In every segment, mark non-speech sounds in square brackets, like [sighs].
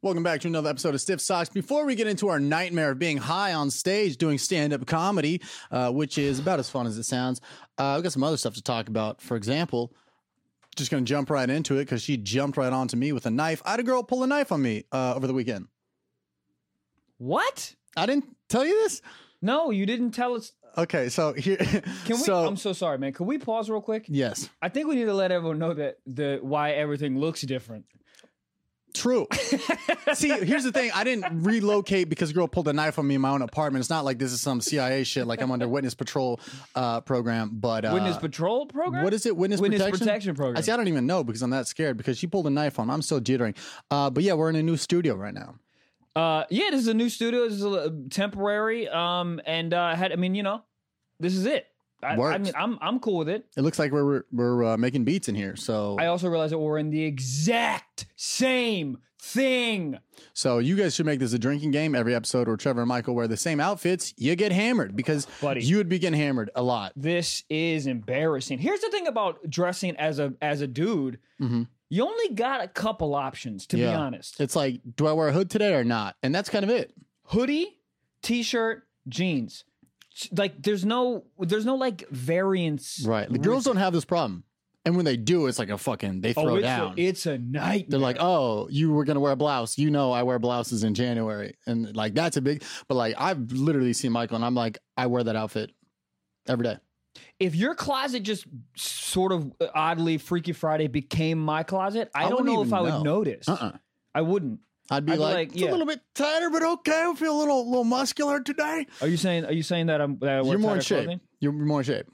Welcome back to another episode of Stiff Socks. Before we get into our nightmare of being high on stage doing stand up comedy, uh, which is about as fun as it sounds, uh, we've got some other stuff to talk about. For example, just going to jump right into it because she jumped right onto me with a knife. I had a girl pull a knife on me uh, over the weekend. What? I didn't tell you this? No, you didn't tell us. Okay, so here. [laughs] Can we? So, I'm so sorry, man. Can we pause real quick? yes, I think we need to let everyone know that the why everything looks different. True. [laughs] See, here's the thing. I didn't relocate because a girl pulled a knife on me in my own apartment. It's not like this is some CIA shit, like I'm under witness patrol uh, program. But uh, Witness patrol program. What is it? Witness, Witness protection? protection program. I see. I don't even know because I'm that scared because she pulled a knife on. me. I'm still jittering. Uh, but yeah, we're in a new studio right now. Uh, yeah, this is a new studio. This is a, temporary. Um, and uh, had I mean, you know, this is it. I, I mean, I'm I'm cool with it. It looks like we're we're uh, making beats in here. So I also realize that we're in the exact same thing. so you guys should make this a drinking game. Every episode where Trevor and Michael wear the same outfits, you get hammered because Buddy. you would be getting hammered a lot. This is embarrassing. Here's the thing about dressing as a as a dude. You only got a couple options, to be Mm-hmm. Honest. It's like, do I wear a hood today or not? And that's kind of it. Hoodie, t-shirt, jeans. Like there's no there's no like variance. Right. The girls don't have this problem. And when they do, it's like a fucking they oh, throw Oh, it's down. A, it's a nightmare. They're like, oh, you were gonna wear a blouse. You know, I wear blouses in January, and like that's a big. But like, I've literally seen Michael, and I'm like, I wear that outfit every day. if your closet just sort of uh, oddly Freaky Friday became my closet, I, I don't know if I would notice. Uh-uh. I wouldn't. I'd be I'd be like, like, it's yeah. a little bit tighter, but okay. I feel a little, little muscular today. Are you saying are you saying that I'm that I wear You're more in shape. clothing? You're more in shape.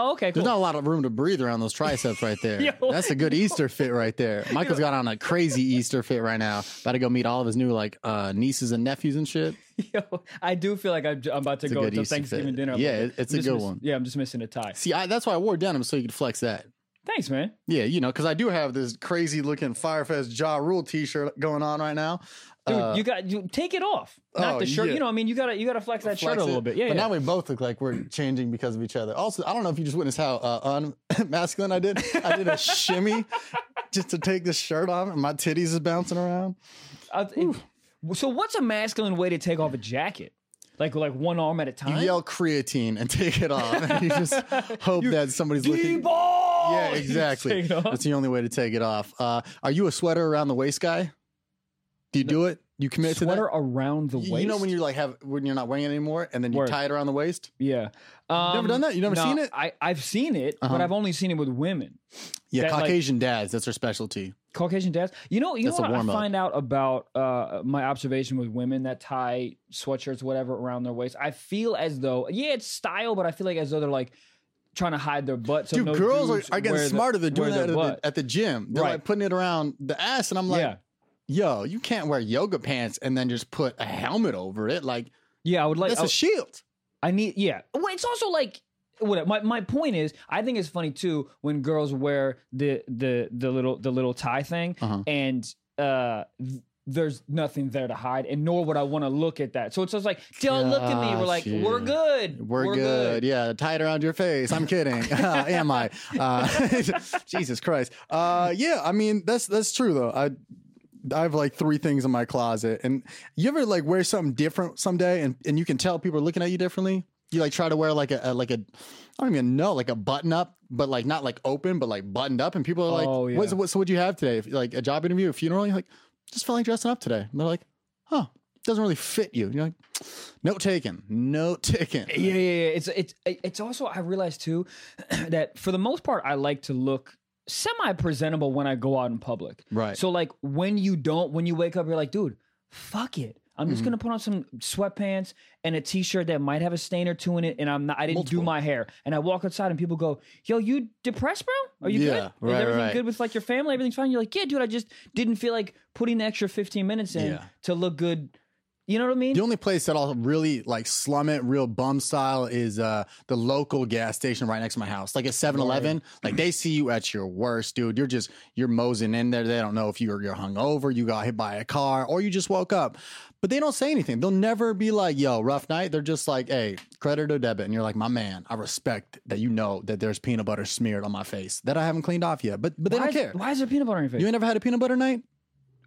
Oh, okay, cool. There's not a lot of room to breathe around those triceps right there. [laughs] Yo. That's a good Easter fit right there. [laughs] Michael's got on a crazy Easter fit right now. About to go meet all of his new like uh, nieces and nephews and shit. [laughs] Yo, I do feel like I'm, I'm about to a go to Easter Thanksgiving fit. dinner. Yeah, bit. it's I'm a good miss- one. Yeah, I'm just missing a tie. See, I, that's why I wore denim so you could flex that. Thanks, man. Yeah, you know, because I do have this crazy looking Firefest Ja Rule T-shirt going on right now. Dude, Uh, you got you take it off. Not oh, the shirt. yeah. You know, I mean, you gotta you gotta flex that shirt flex a little it. bit. Yeah, but yeah. now we both look like we're changing because of each other. Also, I don't know if you just witnessed how uh, unmasculine [laughs] I did. I did a [laughs] shimmy just to take this shirt off, and my titties is bouncing around. Uh, it- so what's a masculine way to take off a jacket? Like like one arm at a time. You yell creatine and [laughs] take it off, and you just [laughs] hope that somebody's looking. D-ball! Yeah, [laughs] exactly. take it off. That's the only way to take it off. Uh, are you a sweater around the waist guy? Do you do it? You commit to? Sweater around the You- waist. You know when you like have when you're not wearing it anymore, and then you Word. tie it around the waist. yeah. Um, never done that? You never no, seen it? I I've seen it, Uh-huh. but I've only seen it with women. Yeah, That, like- Caucasian dads. That's their specialty. Caucasian dads. You know, you That's know what I find out about uh, my observation with women that tie sweatshirts, whatever, around their waist. I feel as though, yeah, it's style, but I feel like as though they're like trying to hide their butt. So Dude, no girls are, are getting wear the- smarter. They're doing that at the, at the gym. They're Right. like putting it around the ass, and I'm like, yeah, yo, you can't wear yoga pants and then just put a helmet over it. Like yeah. I would like. that's I, a shield. I need. Yeah. Well, it's also like. What my, my point is, I think it's funny too when girls wear the the the little the little tie thing, Uh-huh. and uh, th- there's nothing there to hide, and nor would I want to look at that. So it's just like, don't look at me. We're like, Gosh, we're good. We're, good. Yeah, tie it around your face. I'm kidding. [laughs] [laughs] Am I? Uh, [laughs] Jesus Christ. Uh, yeah, I mean that's that's true though. I I have like three things in my closet, and you ever like wear something different someday, and, and you can tell people are looking at you differently. You like try to wear like a, a like a I don't even know like a button up, but like not like open, but like buttoned up, and people are like, Oh, yeah. "What's what? So what'd you have today? Like a job interview, a funeral?" You're like, "Just felt like dressing up today." And they're like, "Huh." Doesn't really fit you. You're like, note taken, note taken. Yeah, yeah, yeah. It's it's it's also I realize too [clears throat] that for the most part I like to look semi presentable when I go out in public. Right. So like when you don't, when you wake up, you're like, dude, fuck it. I'm just Mhm. gonna put on some sweatpants and a t-shirt that might have a stain or two in it, and I'm not. I didn't do my hair, and I walk outside, and people go, "Yo, you depressed, bro? Are you Yeah, good? Is everything right. good with like your family? Everything's fine." You're like, "Yeah, dude. I just didn't feel like putting the extra 15 minutes in Yeah. to look good." You know what I mean? The only place that I'll really like slum it real bum style is uh the local gas station right next to my house. Like at 7-Eleven. Like they see you at your worst, dude. You're just you're mosing in there. They don't know if you're you're hungover, you got hit by a car, or you just woke up. But they don't say anything. They'll never be like, yo, rough night. They're just like, hey, credit or debit. And you're like, my man, I respect that you know that there's peanut butter smeared on my face that I haven't cleaned off yet. But but they why don't is, care. Why is there peanut butter on your face? You ain't never had a peanut butter night?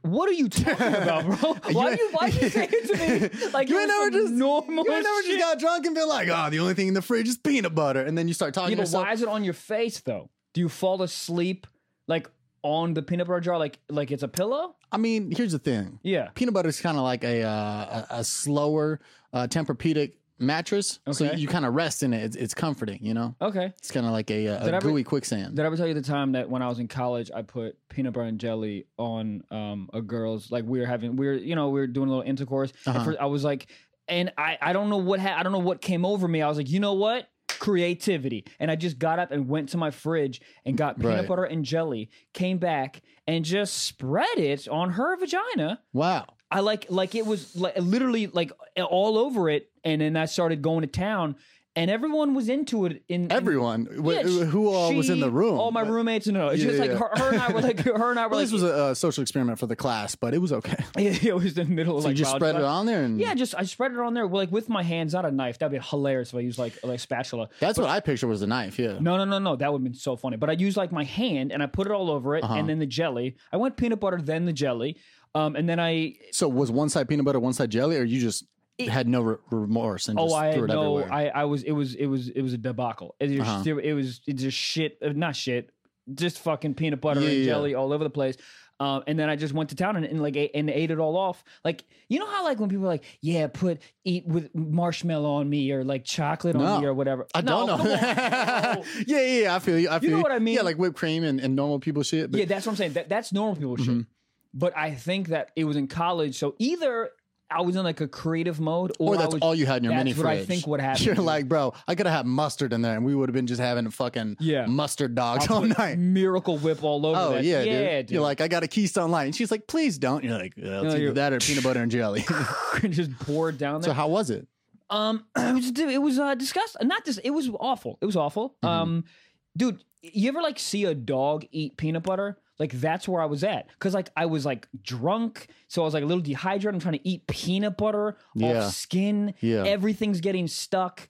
What are you talking about, bro? [laughs] Why you why you say it to me [laughs] like You ain't never just normal You ain't never shit? just got drunk and been like, oh, the only thing in the fridge is peanut butter, and then you start talking Yeah, to but why is it on your face though? Do you fall asleep like on the peanut butter jar like like it's a pillow? I mean, here's the thing. Yeah. Peanut butter is kind of like a, uh, a a slower uh, Tempur-Pedic mattress, so you kind of rest in it. It's, it's comforting, you know. Okay. It's kind of like a, I a ever- gooey quicksand. Did I ever tell you the time that when I was in college, I put peanut butter and jelly on um, a girl's like we were having we were you know we were doing a little intercourse. Uh-huh. for- I was like, and I I don't know what ha- I don't know what came over me. I was like, you know what? Creativity, and I just got up and went to my fridge and got peanut Right. butter and jelly. Came back and just spread it on her vagina. wow. I like like it was like literally like all over it, and then I started going to town, and everyone was into it. In, in Everyone, yeah, sh- who all was in the room? All my roommates, no, it's Yeah, just like yeah. her, her and I were like, her and I were Well, like, this was a, a social experiment for the class, but it was okay. [laughs] yeah, it was the middle of So like you just spread it on there, and Yeah, just I spread it on there, like with my hands, not a knife. That'd be hilarious if I used like like spatula. that's what I picture was a knife. Yeah. No, no, no, no. That would have been so funny. But I used like my hand and I put it all over it, Uh-huh. and then the jelly. I went peanut butter, then the jelly, um, and then I So was one side peanut butter, one side jelly, or you just it, had no re- remorse and just Oh, I threw it no. everywhere? I, I was. It was. It was. It was a debacle. It, was Uh-huh. it was. It just shit. uh, Not shit. Just fucking peanut butter Yeah, and yeah. jelly all over the place. Um, and then I just went to town and, and like ate, and ate it all off. Like you know how like when people are like, yeah, put eat with marshmallow on me or like chocolate No. on me or whatever. I don't know. no. [laughs] [laughs] yeah, yeah, yeah. I feel you. I feel know what I mean? Yeah, like whipped cream and, and normal people shit. But yeah, that's what I'm saying. That, that's normal people Mm-hmm. shit. But I think that it was in college, so either I was in like a creative mode, or, or that's was, all you had in your that's mini what fridge. I think would [laughs] happen. You're like, bro, I gotta have mustard in there, and we would have been just having fucking Yeah. mustard dogs I'll all night. Miracle Whip all over. Oh that. yeah, yeah, dude. You're like, I got a Keystone Light, and she's like, please don't. You're like, yeah, it's No, either that or peanut butter and jelly. And [laughs] [laughs] just poured down there. so how was it? Um, [clears throat] it was it was uh, disgusting. Not this. It was awful. It was awful. Mm-hmm. Um, dude, you ever like see a dog eat peanut butter? Like that's where I was at because like I was like drunk, so I was like a little dehydrated. I'm trying to eat peanut butter Yeah. off skin. Yeah. everything's getting stuck.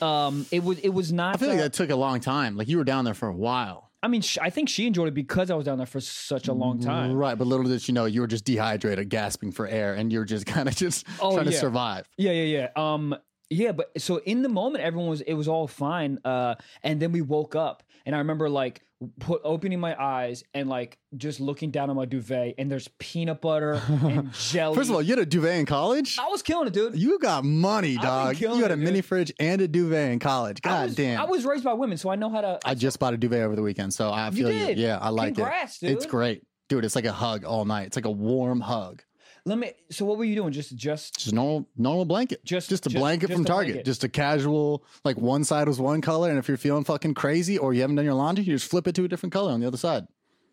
Um, it was it was not. I feel like uh, that took a long time. Like you were down there for a while. I mean, sh- I think she enjoyed it because I was down there for such a long time. Right, but little did she know you were just dehydrated, gasping for air, and you're just [laughs] kind of just Oh, trying to survive. Yeah, yeah, yeah. Um, yeah, but so in the moment, everyone was it was all fine. Uh, and then we woke up, and I remember like put opening my eyes and like just looking down on my duvet, and there's peanut butter and [laughs] jelly. First of all, you had a duvet in college. I was killing it, dude. You got money, dog. You had it, a dude. mini fridge and a duvet in college. I God was, damn. I was raised by women, so I know how to. I just bought a duvet over the weekend, so I feel you. did? Yeah, I like Congrats, it. It's great, dude. It's like a hug all night. It's like a warm hug. Let me. So what were you doing? Just, just. Just normal, normal blanket. Just- just a just- blanket just from a Target. blanket. Just a casual, like one side was one color, and if you're feeling fucking crazy or you haven't done your laundry, you just flip it to a different color on the other side.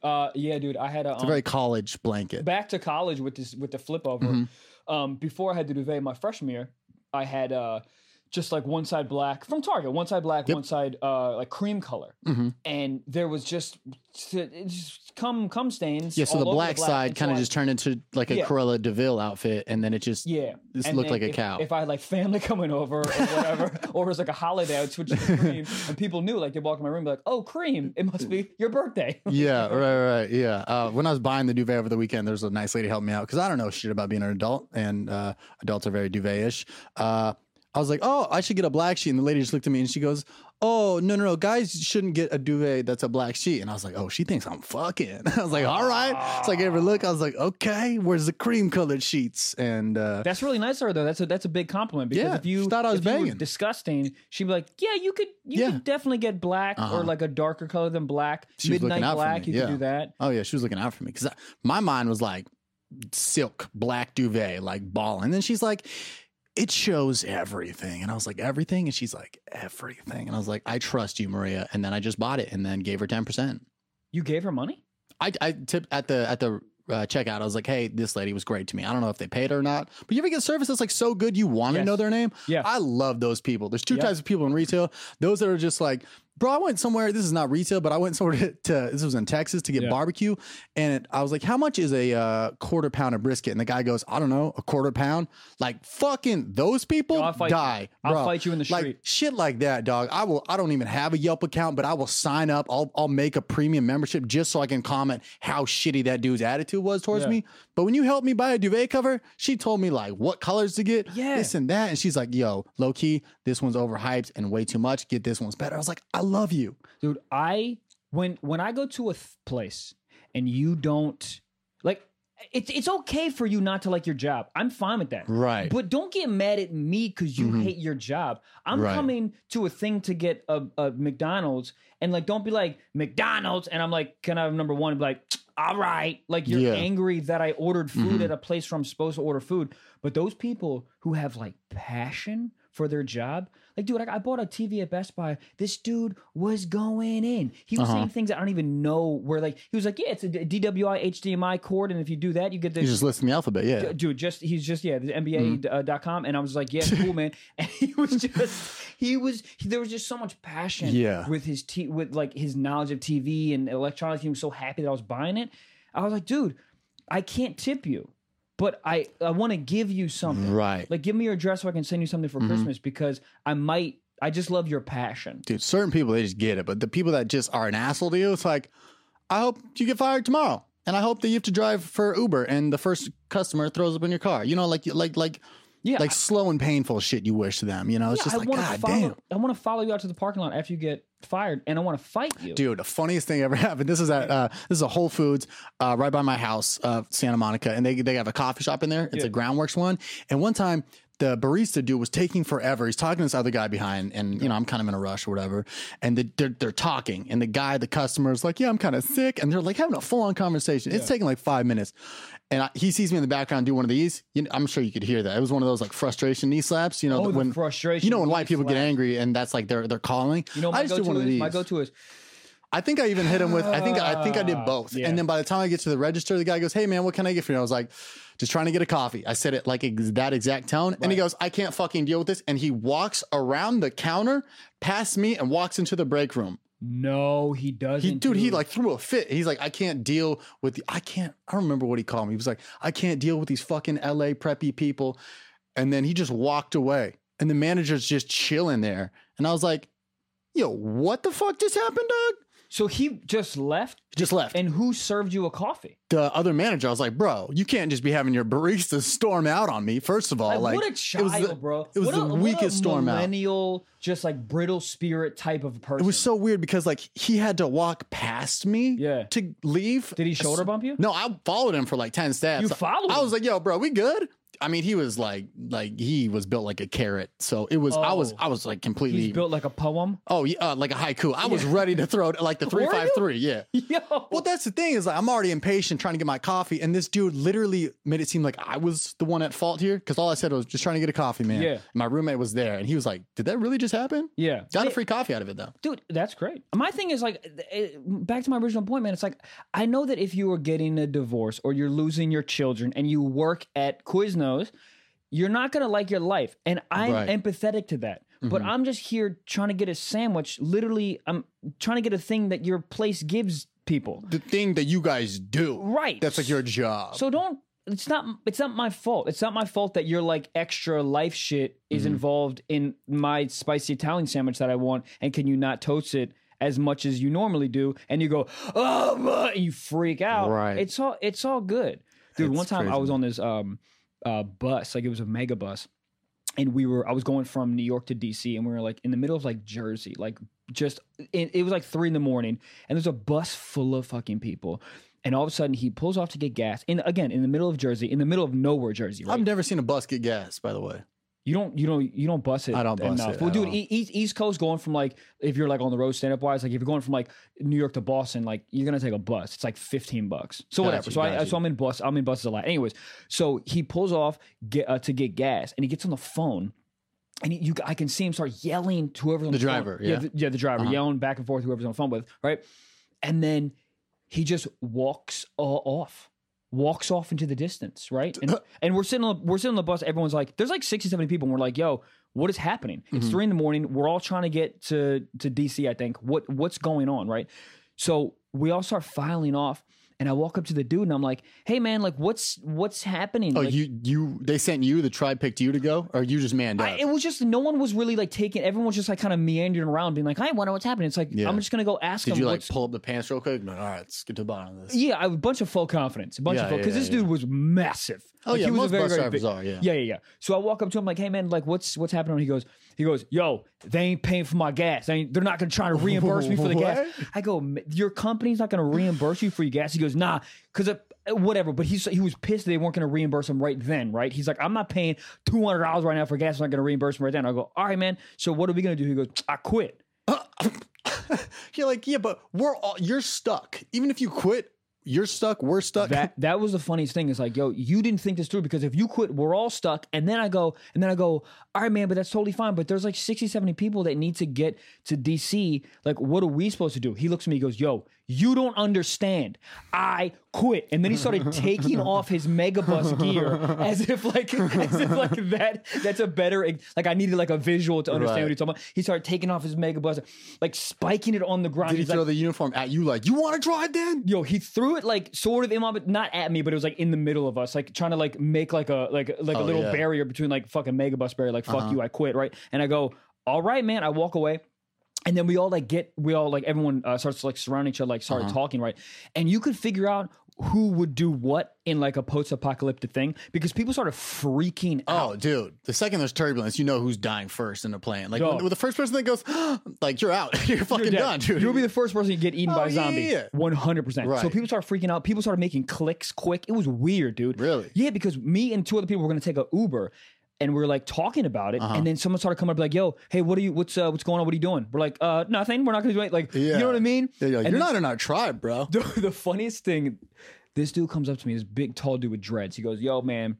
Uh, yeah, dude. I had a. It's a um, very college blanket. back to college with this with the flip over. Mm-hmm. Um, before I had the duvet my freshman year, I had uh just like one side black from Target, one side black, Yep. one side uh like cream color, Mhm. and there was just, just cum cum stains. Yeah, so all the black, side And so kind of just turned into like a Yeah. Cruella de Vil outfit, and then it just yeah. This And looked like a if, cow. If I had like family [laughs] coming over or whatever, [laughs] or it was like a holiday, I'd switch to cream, and people knew like they walk in my room, be like, "Oh, cream! It must be your birthday." [laughs] yeah, right, right, yeah. Uh, when I was buying the duvet over the weekend, there's a nice lady helping me out because I don't know shit about being an adult, and uh, adults are very duvet-ish. Uh, I was like, oh, I should get a black sheet, and the lady just looked at me and she goes, oh, no, no, no, guys shouldn't get a duvet that's a black sheet. And I was like, oh, she thinks I'm fucking. [laughs] I was like, all right. So I gave her a look. I was like, okay, where's the cream-colored sheets? And uh, That's really nice of her though. That's a that's a big compliment because Yeah, if you thought I was banging. disgusting, she'd be like, "Yeah, you could you Yeah. could definitely get black or Uh-huh. like a darker color than black, She midnight black. You yeah. could do that." Oh yeah, she was looking out for me because my mind was like silk, black duvet, like ball. And then she's like, it shows everything. And I was like, everything? And she's like, everything. And I was like, I trust you, Maria. And then I just bought it and then gave her 10%. You gave her money. I, I tipped at the, at the, uh, checkout. I was like, "Hey, this lady was great to me. I don't know if they paid her or not, but you ever get service that's like so good you want to Yes. know their name? Yeah. I love those people. There's two Yeah. types of people in retail. Those that are just like bro, I went somewhere. This is not retail, but I went somewhere [laughs] to, to this was in Texas to get Yeah. barbecue, and it, I was like, "How much is a uh, quarter pound of brisket?" And the guy goes, "I don't know, a quarter pound." Like fucking those people Yo, I'll you. die. I'll bro. fight you in the Like street. shit like that, dog. I will. I don't even have a Yelp account, but I will sign up. I'll I'll make a premium membership just so I can comment how shitty that dude's attitude was towards Yeah. me. But when you helped me buy a duvet cover, she told me like what colors to get, Yeah. this and that, and she's like, "Yo, low key, this one's overhyped and way too much. Get this one's better." I was like, "I love you." dude i when when i go to a th- place and you don't like it's it's okay for you not to like your job i'm fine with that Right. but don't get mad at me because you Mhm. hate your job i'm Right. coming to a thing to get a, a mcdonald's and like don't be like mcdonald's and i'm like can i have number one and be like all right like you're Yeah. angry that i ordered food Mhm. at a place where i'm supposed to order food but those people who have like passion for their job like dude I, I bought a tv at best buy this dude was going in he was Uh-huh. saying things i don't even know where like he was like yeah it's a D- dwi hdmi cord and if you do that you get this just listing the alphabet, yeah. Dude just he's just yeah the nba Mm-hmm. uh, dot com and i was like yeah cool man [laughs] and he was just he was there was just so much passion Yeah. with his t with like his knowledge of tv and electronics he was so happy that i was buying it i was like dude i can't tip you but i i want to give you something Right. like give me your address so i can send you something for Mhm. christmas because i might i just love your passion Dude, certain people they just get it, but the people that just are an asshole to you, it's like, I hope you get fired tomorrow, and I hope that you have to drive for Uber, and the first customer throws up in your car. You know, like like like yeah like slow and painful shit you wish to them. You know, it's yeah, just I like God follow, damn. I want to follow you out to the parking lot after you get fired, and I want to fight you. Dude, the funniest thing ever [laughs] happened. This is at uh, this is a Whole Foods uh, right by my house, uh, Santa Monica, and they they have a coffee shop in there. It's Yeah. a Groundworks one. And one time, the barista dude was taking forever. He's talking to this other guy behind, and you know I'm kind of in a rush or whatever. And the, they're they're talking, and the guy, the customer, is like, "Yeah, I'm kind of sick," and they're like having a full on conversation. It's taking like five minutes, and I, he sees me in the background do one of these. You know, I'm sure you could hear that. It was one of those like frustration knee slaps. You know, oh, when frustration. you know when white people get angry, and that's like they're they're calling. You know, I my just do go-to one of these. my go-to is I think I even hit him with. I think I think I did Ah, both. yeah. And then by the time I get to the register, the guy goes, "Hey man, what can I get for you?" I was like, "Just trying to get a coffee." I said it like ex- that exact tone, and he goes, "I can't fucking deal with this." And he walks around the counter, past me, and walks into the break room. no, he doesn't. He, dude, he like threw a fit. He's like, "I can't deal with the. I can't. I don't remember what he called me. He was like, "I can't deal with these fucking LA preppy people," and then he just walked away. And the manager's just chilling there, and I was like, "Yo, what the fuck just happened, dog?" So he just left, just left. and who served you a coffee? the other manager, I was like, bro, you can't just be having your barista storm out on me. First of all, Like, like, what a it child, was the, bro! it was what the a, weakest storm out. millennial, just like brittle spirit type of person. It was so weird because like he had to walk past me Yeah. to leave. Did he shoulder bump you? No, I followed him for like 10 steps. You followed I was like, yo, bro, we good? I mean, he was like, like he was built like a carrot. So it was, I was, Oh. I was like completely, He's built like a poem. oh, yeah, uh, like a haiku. I was ready to throw it like the 353. Yeah. [laughs] Yo, Well, that's the thing is like I'm already impatient trying to get my coffee, and this dude literally made it seem like I was the one at fault here because all I said was just trying to get a coffee, man. Yeah. My roommate was there, and he was like, "Did that really just happen?" yeah, Got a free coffee out of it though. dude that's great my thing is like it, back to my original point man it's like i know that if you are getting a divorce or you're losing your children and you work at quiznos you're not going to like your life and i'm Right. empathetic to that but Mhm. i'm just here trying to get a sandwich literally i'm trying to get a thing that your place gives people The thing that you guys do, right that's like your job. so don't it's not it's not my fault. It's not my fault that your like extra life shit is Mhm. involved in my spicy Italian sandwich that I want and can you not toast it as much as you normally do and you go oh my," and you freak out. Right. It's all it's all good. Dude, one time I was on this um uh bus, like it was a mega bus. And we were I was going from New York to DC and we were like in the middle of like Jersey, like just it, it was like three in the morning and there's a bus full of fucking people. And all of a sudden, he pulls off to get gas. In again, in the middle of Jersey, in the middle of nowhere, Jersey. Right? I've never seen a bus get gas, by the way. You don't, you don't, you don't bust it. I don't bust enough. it Well, dude, all. e- East, East Coast going from like if you're like on the road stand up wise, like if you're going from like New York to Boston, like you're gonna take a bus. It's like fifteen bucks. So Got whatever. you, so I, got so. I'm in bus. I'm in buses a lot. Anyways, so he pulls off get uh, to get gas, and he gets on the phone. And he, you, I can see him start yelling to whoever's on The the, phone. driver, yeah, yeah. the, yeah, the driver Uh-huh. yelling back and forth whoever's on the phone with, right? And then he just walks uh, off. Walks off into the distance, right? And, [laughs] and we're sitting on we're sitting on the bus. Everyone's like, there's like 60, 70 people, and we're like, yo, what is happening? It's mm-hmm. three in the morning. We're all trying to get to to DC. I think what what's going on, right? So we all start filing off, and I walk up to the dude, and I'm like, hey man, like what's what's happening? Oh, Like, you you they sent you the tribe picked you to go, or you just manned up? I, it was just no one was really like taking. Everyone was just like kind of meandering around, being like, "I wonder what's happening." It's like Yeah. I'm just gonna go ask Did you like pull up the pants real quick? Like, All right, let's get to the bottom of this. Yeah, I- a bunch of full confidence, a bunch Yeah, of full because yeah, this dude was massive. Oh, yeah, he was most a very bus very drivers big. are, yeah. yeah, yeah, yeah. So I walk up to him like, "Hey man, like what's what's happening?" He goes, he goes, "Yo, they ain't paying for my gas. They ain't, they're not gonna try to reimburse me for the gas." [laughs] I go, "Your company's not gonna reimburse you for your gas?" He goes, "Nah, because uh, whatever." But he's he was pissed they weren't gonna reimburse him right then, right? He's like, "I'm not paying two hundred dollars right now for gas. I'm not gonna reimburse him right then." I go, "All right, man. So what are we gonna do?" He goes, "I quit." [laughs] You're like, yeah, but we're all you're stuck. Even if you quit, you're stuck. We're stuck. that that was the funniest thing. Is like yo you didn't think this through because if you quit we're all stuck. And then i go and then i go all right man but that's totally fine. But there's like 60 70 people that need to get to dc like what are we supposed to do? He looks at me he goes yo you don't understand. I quit and then he started [laughs] taking off his megabus gear as if like as if like that that's a better like i needed like a visual to understand Right. what he's talking about he started taking off his megabus like spiking it on the ground Did he He's like, the uniform at you? Like, you want to drive then? Yo, he threw it like sort of in my, but not at me, but it was like in the middle of us, like trying to like make like a like like a Oh, little yeah. Uh-huh. barrier between like fucking megabus barrier. Like fuck you, I quit, right? And I go, all right, man. I walk away. And then we all like get, we all like everyone uh, starts like surrounding each other, like started Uh-huh. talking, right? And you could figure out who would do what in like a post-apocalyptic thing because people started freaking out. Oh, dude! The second there's turbulence, you know who's dying first in the plane. Like, Yo. when, the first person that goes, [gasps] like, you're out. [laughs] you're fucking You're done, dude. You'll be the first person to get eaten Oh, by a zombie. One hundred percent. So people started freaking out. People started making clicks quick. It was weird, dude. Really? Yeah, because me and two other people were gonna take a Uber. And we are like talking about it, Uh-huh. and then someone started coming up like, "Yo, hey, what are you? What's uh, what's going on? What are you doing?" We're like, "Uh, nothing. We're not gonna do it." Like, you know what I mean? Yeah, you're, like, And you're not in our tribe, bro. [laughs] the, the funniest thing, this dude comes up to me, this big tall dude with dreads. He goes, "Yo, man,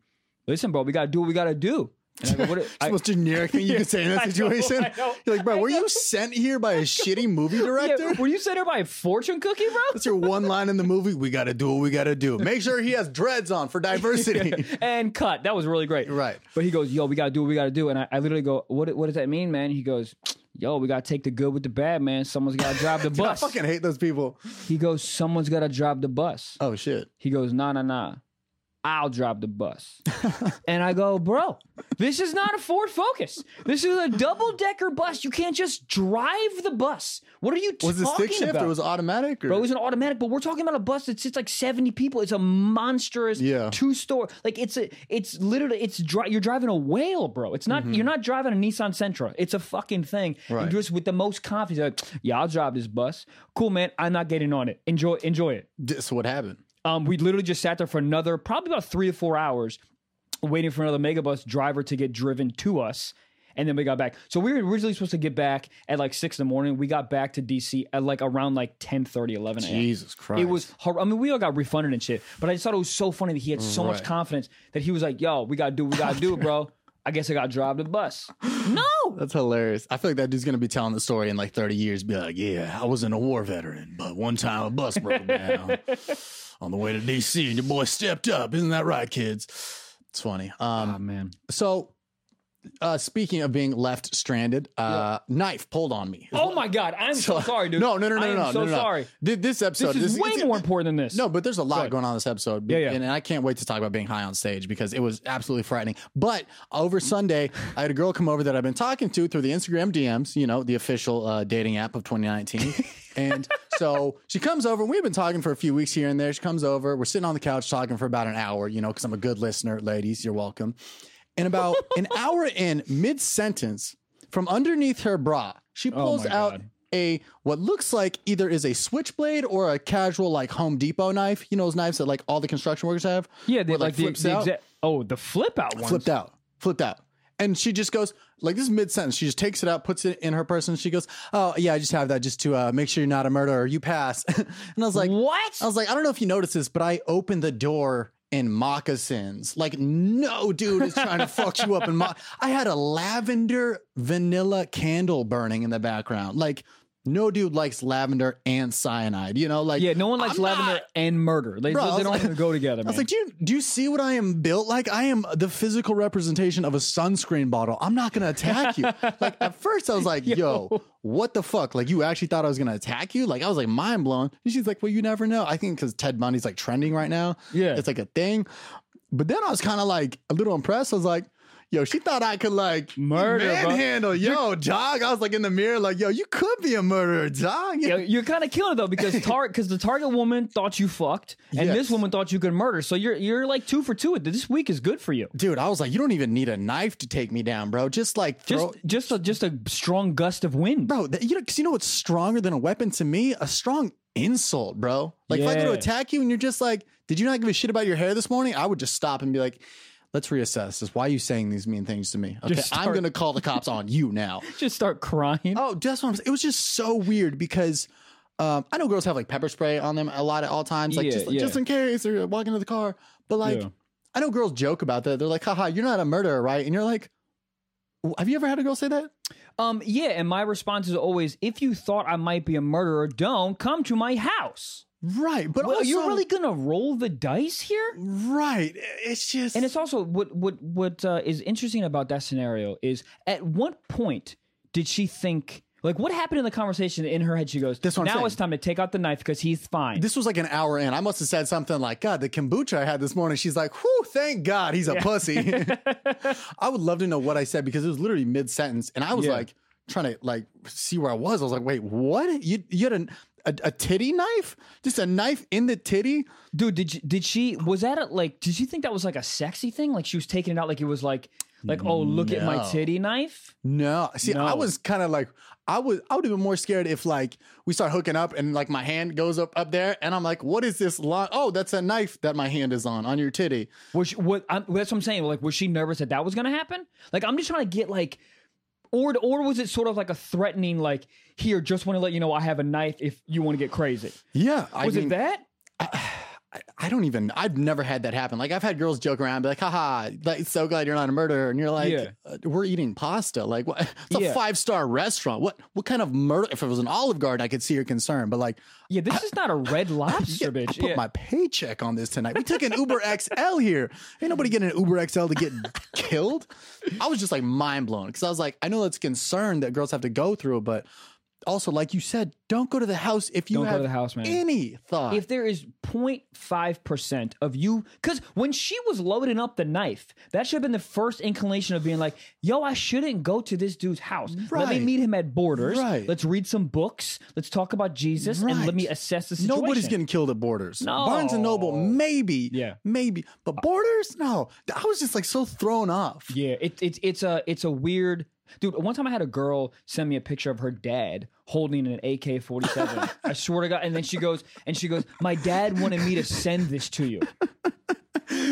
listen, bro, we gotta do what we gotta do." And I go, "What?" I- the most generic thing you can say in [laughs] I that situation. I know, You're like, bro, were you sent here by a shitty movie director? yeah, were you sent here by a fortune cookie, bro? That's your one line in the movie. We got to do what we got to do. Make sure he has dreads on for diversity. [laughs] and cut. That was really great. Right. But he goes, "Yo, we gotta do what we gotta do," and I, I literally go, "What? What does that mean, man?" He goes, "Yo, we gotta take the good with the bad, man. Someone's gotta drive the [laughs] Dude, I bus." fucking hate those people. he goes, "Someone's gotta drive the bus." Oh shit. He goes, "Nah, nah, nah." I'll drive the bus. [laughs] and I go, bro, this is not a Ford Focus. This is a double decker bus. You can't just drive the bus. What are you Was it talking stick shift about? or was it automatic? Or? Bro, it was an automatic, but we're talking about a bus that sits like seventy people. It's a monstrous Yeah. two store. Like it's a, it's literally, it's dri- you're driving a whale, bro. It's not, you're not driving a Nissan Sentra. It's a fucking thing. Mm-hmm. Right. And just with the most confidence, like, yeah, I'll drive this bus. Cool, man. I'm not getting on it. Enjoy, enjoy it. So what happened? Um, we literally just sat there for another, probably about three or four hours, waiting for another megabus driver to get driven to us. And then we got back. So we were originally supposed to get back at like six in the morning. We got back to DC at like around like 10 11 a.m. Jesus Christ. It was, hor- I mean, we all got refunded and shit, but I just thought it was so funny that he had so much Right. confidence that he was like, yo, we got to do what we got to do, [laughs] bro. I guess I got to drive the bus. No. That's hilarious. I feel like that dude's gonna be telling the story in like 30 years. Be like, yeah, I wasn't a war veteran, but one time a bus broke down [laughs] on the way to DC, and your boy stepped up. Isn't that right, kids? It's funny. Um, Oh, man. so uh, speaking of being left stranded, uh, knife pulled on me. Oh, my God. I'm so, sorry, dude. No, [laughs] no, no, no, no, I am no, so no, no. sorry. Th- This episode, This is way it's- more important than this. No, but there's a lot going on in this episode. Yeah, yeah. And I can't wait to talk about being high on stage because it was absolutely frightening. But over Sunday, I had a girl come over that I've been talking to through the Instagram DMs, you know, the official uh, dating app of 2019. [laughs] and so she comes over, and we've been talking for a few weeks here and there. She comes over, we're sitting on the couch talking for about an hour, you know, because I'm a good listener, ladies. You're welcome. And about [laughs] an hour in, mid sentence, from underneath her bra, she pulls Oh out God. a what looks like either is a switchblade or a casual like Home Depot knife. You know those knives that like all the construction workers have. Yeah, they Where it, like, the, flips the out? Oh, the flip out one. flipped out, flipped out. And she just goes like this is mid sentence. She just takes it out, puts it in her purse, and she goes, "Oh yeah, I just have that just to uh, make sure you're not a murderer. You pass." [laughs] and I was like, What? I was like, I don't know if you noticed this, but I opened the door in moccasins. Like, no dude is trying to fuck you up in mo- I had a lavender vanilla candle burning in the background. Like, no dude likes lavender and cyanide. You know, like Yeah, no one likes I'm lavender not- and murder. They, Bro, they don't like- go together, I was like, do you, do you see what I am built like? I am the physical representation of a sunscreen bottle. I'm not to attack you. [laughs] like, at first, I was like, yo. what the fuck? Like, you actually thought I was to attack you? Like, I was like mind blown. And she's like, well, you never know. I think because Ted Bundy's like trending right now. Yeah. It's like a thing. But then I was kind of like a little impressed. I was like, yo, she thought I could like Murder, bro. manhandle. Yo, dog. I was like in the mirror, like, yo, you could be a murderer, dog. Yeah, you're kind of killing it though because [laughs] tar- cause the target woman thought you fucked and Yes. this woman thought you could murder. So you're you're like two for two. This week is good for you. Dude, I was like, you don't even need a knife to take me down, bro. Just like Just throw. just a, just a strong gust of wind. bro, that, you know, because you know what's stronger than a weapon to me? A strong insult, bro. Like if I go to Yeah. attack you and you're just like, did you not give a shit about your hair this morning? I would just stop and be like, let's reassess this. Why are you saying these mean things to me? Okay, Just I'm gonna call the cops on you now. [laughs] Just start crying. Oh, that's what I'm saying. It was just so weird because um, I know girls have like pepper spray on them a lot at all times, like Yeah, just like, yeah. just in case they're walking to the car. But like, Yeah. I know girls joke about that. They're like, haha, you're not a murderer, right? And you're like, have you ever had a girl say that? Um, yeah, and my response is always, if you thought I might be a murderer, don't come to my house. Right. But Well, also, you're really gonna roll the dice here? right. It's just And it's also what what what uh, is interesting about that scenario is at what point did she think like what happened in the conversation in her head? She goes, what I'm "Now it's time to take out the knife because he's fine." this was like an hour in. I must have said something like, God, the kombucha I had this morning. She's like, whew, thank God he's a pussy. [laughs] [laughs] I would love to know what I said because it was literally mid sentence. And I was Yeah. like trying to like see where I was. I was like, wait, what? You you had a, a, a titty knife? Just a knife in the titty? Dude, did you, did she was that a, like? Did you think that was like a sexy thing? Like she was taking it out like it was like like oh look at my titty knife. No. See, I was kind of like, I was I would have been more scared if like we start hooking up and like my hand goes up up there and I'm like, what is this long? Oh, that's a knife that my hand is on on your titty. Was she, what? I'm, that's what I'm saying. Like was she nervous that that was gonna happen? Like I'm just trying to get like. Or, or was it sort of like a threatening, like, here, just want to let you know I have a knife if you want to get crazy? Yeah. I Was mean, it that? I, I don't even. I've never had that happen. Like I've had girls joke around, be like, "Haha, like so glad you're not a murderer," and you're like, Yeah. uh, "We're eating pasta. Like, what? [laughs] It's a Yeah. five star restaurant. What? What kind of murder? If it was an Olive Garden, I could see your concern, but like, Yeah, this is not a red [laughs] lobster, I bitch. put Yeah. my paycheck on this tonight. We took an Uber [laughs] XL here. Ain't nobody getting an Uber XL to get killed. I was just like mind blown because I was like, I know that's concern that girls have to go through, but also, like you said, don't go to the house if you Don't go have to the house, man. any thought. if there is 0.5% of you, because when she was loading up the knife, that should have been the first inclination of being like, yo, I shouldn't go to this dude's house. Let me Right. meet him at Borders. Right. Let's read some books. Let's talk about Jesus and let Right. me assess the situation. Nobody's getting killed at Borders. No. Barnes and Noble, maybe. Yeah. Maybe. But Borders? No. I was just like so thrown off. Yeah, it, it, it's a it's a weird dude. One time I had a girl send me a picture of her dad holding an AK forty seven. [laughs] I swear to God. And then she goes and she goes, my dad wanted me to send this to you.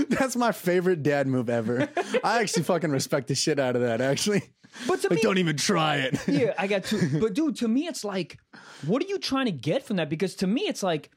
That's my favorite dad move ever. I actually fucking respect the shit out of that, actually. But to Like, me, don't even try it. [laughs] yeah, I got two. [laughs] But dude, to me, it's like, what are you trying to get from that? Because to me, it's like,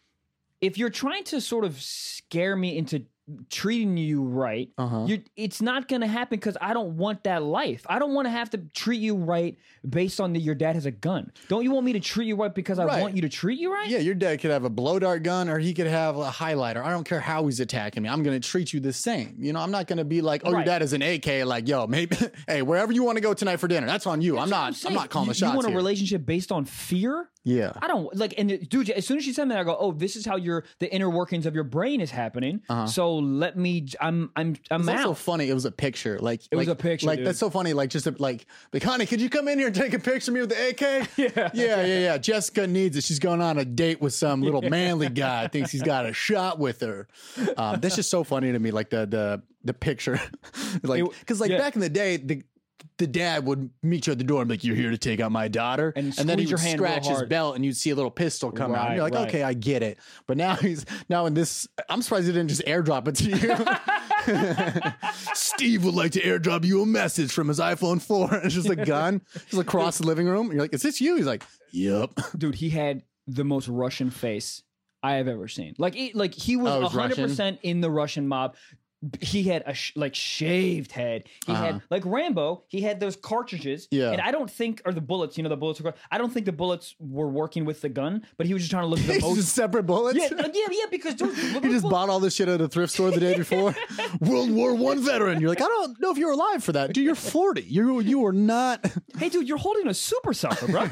if you're trying to sort of scare me into treating you right, Uh-huh. you it's not going to happen because I don't want that life. I don't want to have to treat you right based on that your dad has a gun. Don't you want me to treat you right because I Right. want you to treat you right? Yeah, your dad could have a blow dart gun or he could have a highlighter. I don't care how he's attacking me. I'm going to treat you the same. You know, I'm not going to be like, oh, Right. your dad is an AK. Like, yo, maybe, [laughs] hey, wherever you want to go tonight for dinner, that's on you. I'm not, I'm, saying. not calling you, the shots. You want a here. relationship based on fear? Yeah. I don't like, and dude, as soon as she said that, I go, "Oh, this is how your the inner workings of your brain is happening." So let me, I'm, I'm, I'm Uh-huh. It's out. also funny. It was a picture. Like It was a picture, Like dude. that's so funny. Like just a, like, like, honey, could you come in here and take a picture of me with the AK? [laughs] Yeah. yeah, yeah, yeah. Jessica needs it. She's going on a date with some little [laughs] manly guy. Thinks he's got a shot with her. Um, that's just so funny to me. Like the the the picture, [laughs] like because like yeah. back in the day, the the dad would meet you at the door and be like, "You're here to take out my daughter," And then he would scratch his belt, and you'd see a little pistol come out. And you're like, right. "Okay, I get it." But now he's now in this. I'm surprised he didn't just airdrop it to you. [laughs] Steve would like to airdrop you a message from his iPhone 4. [laughs] It's just a gun, just across the living room. And you're like, "Is this you?" He's like, "Yep." dude, he had the most Russian face I have ever seen. Like, he, like he was Oh, was hundred percent in the Russian mob. He had a sh- like shaved head. He Uh-huh. had like Rambo. He had those cartridges. Yeah. and I don't think or the bullets. You know, the bullets. Were, I don't think the bullets were working with the gun, but he was just trying to look the [laughs] It's most. separate bullets. yeah, yeah, yeah. Because dude, He [laughs] just bought all this shit at a thrift store the day [laughs] before. World War One veteran. You're like, I don't know if you're alive for that. Dude, you're 40. You you were not. Hey, dude, you're holding a Super Soaker, bro.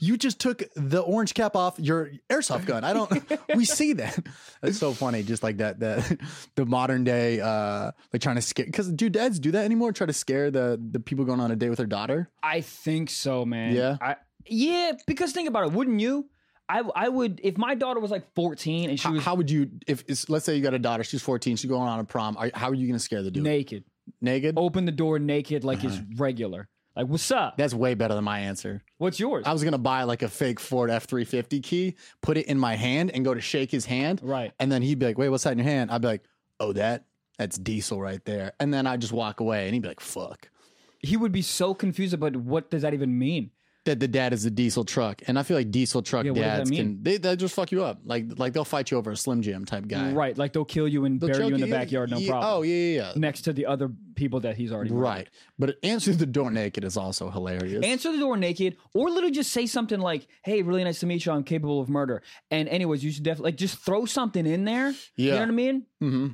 You just took the orange cap off your airsoft gun. I don't. We see that. That's so funny. Just like that. That the modern day, uh, like trying to scare. Because do dads do that anymore? Try to scare the the people going on a date with their daughter. I think so, man. Yeah? I, yeah. Because think about it, wouldn't you? I I would if my daughter was like 14 and she How, was how would you if it's, let's say you got a daughter, she's 14, she's going on a prom. Are, how are you going to scare the dude? naked, Naked. open the door naked like Uh-huh. it's regular. Like, what's up? That's way better than my answer. What's yours? I was gonna buy like a fake Ford F three fifty key, put it in my hand, and go to shake his hand. Right. And then he'd be like, "Wait, what's that in your hand?" I'd be like, "Oh, that that's diesel right there." And then I'd just walk away, and he'd be like, "Fuck." he would be so confused about what does that even mean. That the dad is a diesel truck, and I feel like diesel truck Yeah, what does that dads mean? can they they just fuck you up. Like like they'll fight you over a Slim Jim type guy. Right. Like they'll kill you and They'll bury you in the backyard, no yeah, problem. Oh yeah, yeah, yeah. Next to the other people that he's already murdered. Right. But answer the door naked is also hilarious. Answer the door naked, or literally just say something like, "Hey, really nice to meet you. I'm capable of murder." And anyways, you should definitely like just throw something in there. You know Yeah. what I mean? hmm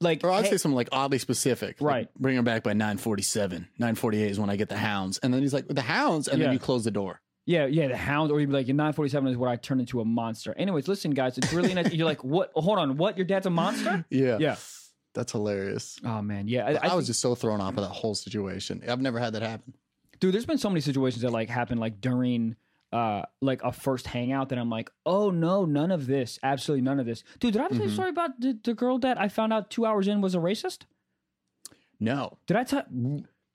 Like, Or I'd hey- say something like oddly specific. like, Right. bring her back by 947. 948 is when I get the hounds. And then he's like, the hounds? And Yeah. then you close the door. Yeah, yeah, the hound, or you'd be like, 947 is where I turn into a monster. Anyways, listen, guys, it's really nice. You're like, what? Hold on, what? Your dad's a monster? [laughs] Yeah. Yeah. That's hilarious. Oh man, yeah. I, I, I was think- just so thrown off of that whole situation. I've never had that happen. dude. There's been so many situations that like happen like during uh like a first hangout that I'm like, oh no, none of this, absolutely none of this, dude. Did I tell you a Mhm. story about the, the girl that I found out two hours in was a racist? No. Did I tell?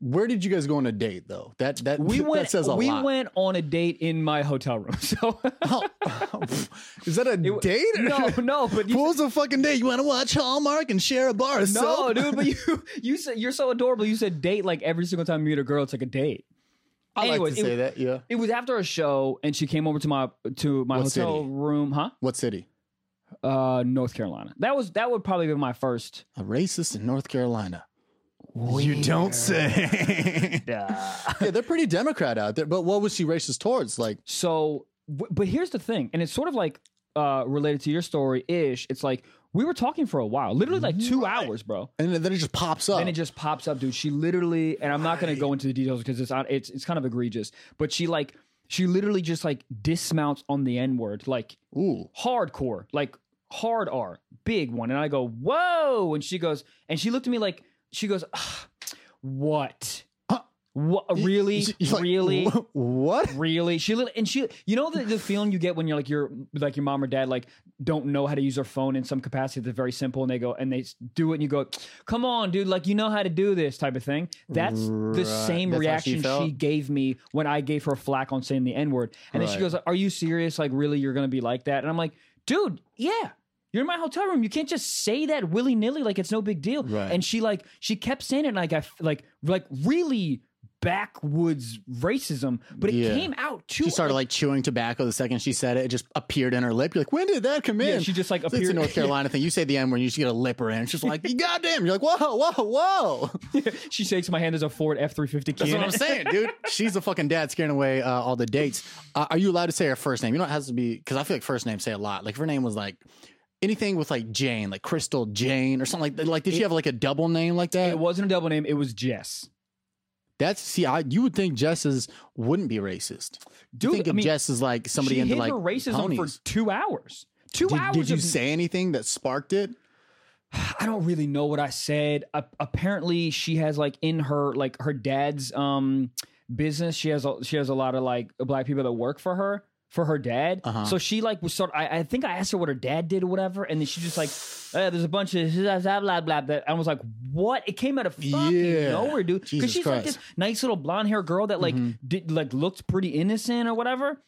Where did you guys go on a date though? That that We that went. says a we lot. went on a date in my hotel room. [laughs] So Oh, [laughs] is that a date? no, no, but you What was a fucking date? You want to watch Hallmark and share a bar of No, soap? dude, but you [laughs] you said you're so adorable. You said date like every single time you meet a girl, it's like a date. I Anyways, like to it- say that. Yeah. It was after a show, and she came over to my to my What hotel city? room, huh? What city? Uh, North Carolina. That was that would probably be my first. A racist in North Carolina. You don't say. [laughs] yeah, they're pretty Democrat out there. But what was she racist towards? Like, So, w- but here's the thing, and it's sort of like uh related to your story ish. It's like we were talking for a while, literally like two Right. hours, bro. and then it just pops up. And it just pops up, dude. She literally, and I'm not going to go into the details because it's it's it's kind of egregious. But she like she literally just like dismounts on the N word, like Ooh. hardcore, like hard R, big one. And I go, whoa. And she goes, and she looked at me like, she goes, "Ah, what? What? Really? Like, really? What? Really? She and she, you know the, the feeling you get when you're like your like your mom or dad like don't know how to use their phone in some capacity that's very simple and they go and they do it and you go, come on, dude, like you know how to do this type of thing. That's the same That's how she reaction she, gave me when I gave her flack on saying the n word, and then she goes, "Are you serious? Like really, you're gonna be like that?" And I'm like, dude, yeah. You're in my hotel room. You can't just say that willy nilly like it's no big deal. Right. And she like she kept saying it like I like like really backwoods racism, but it Yeah. came out too. She started like chewing tobacco the second she said it. It just appeared in her lip. You're like, when did that come in? Yeah, she just like appeared. It's a. North [laughs] Carolina thing. You say the N word, you just get a lipper in. Just like, goddamn. You're like, whoa, whoa, whoa. [laughs] she shakes my hand. as a Ford F three fifty. That's what I'm saying, dude. [laughs] She's a fucking dad scaring away uh, all the dates. Uh, are you allowed to say her first name? You know, it has to be because I feel like first names say a lot. Like if her name was like anything with like Jane, like Crystal Jane or something like that. Like, did she have like a double name like that? It wasn't a double name. It was Jess. That's see, I you would think Jess is wouldn't be racist. Do you think I of mean, Jess as like somebody into like racism ponies. for two hours. Two Did, hours. did you of- say anything that sparked it? [sighs] I don't really know what I said. A- apparently, she has like in her like her dad's um business. She has a, she has a lot of like black people that work for her for her dad. Uh-huh. So she like was sort. I, I think I asked her what her dad did or whatever, and then she just like, "Uh, there's a bunch of blah blah blah blah. That I was like, what? It came out of fucking Yeah. nowhere, dude. Because she's like this nice little blonde hair girl that like Mhm. did like looked pretty innocent or whatever.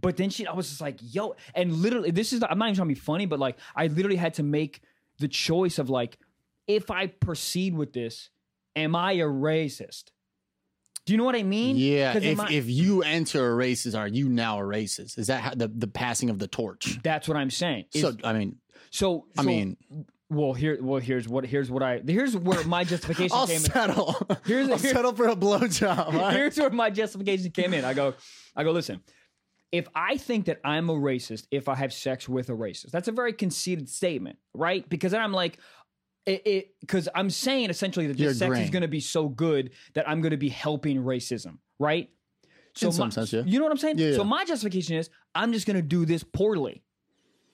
But then she, I was just like, yo, and literally, this is, Not, I'm not even trying to be funny, but like, I literally had to make the choice of like, if I proceed with this, am I a racist? Do you know what I mean? Yeah. If I- if you enter a racist, are you now a racist? Is that how, the the passing of the torch? that's what I'm saying. Is- So I mean, so, I mean, Well, here, well, here's what, here's what I, here's where my justification I'll came in. settle. Here's- I'll here- settle for a blowjob. right? Here's where my justification came in. I go, I go, listen, if I think that I'm a racist if I have sex with a racist, that's a very conceited statement, right? Because then I'm like, it, because I'm saying essentially that You're this sex is going to be so good that I'm going to be helping racism, right? So In some my- sense, yeah. You know what I'm saying? Yeah, So my justification is I'm just going to do this poorly.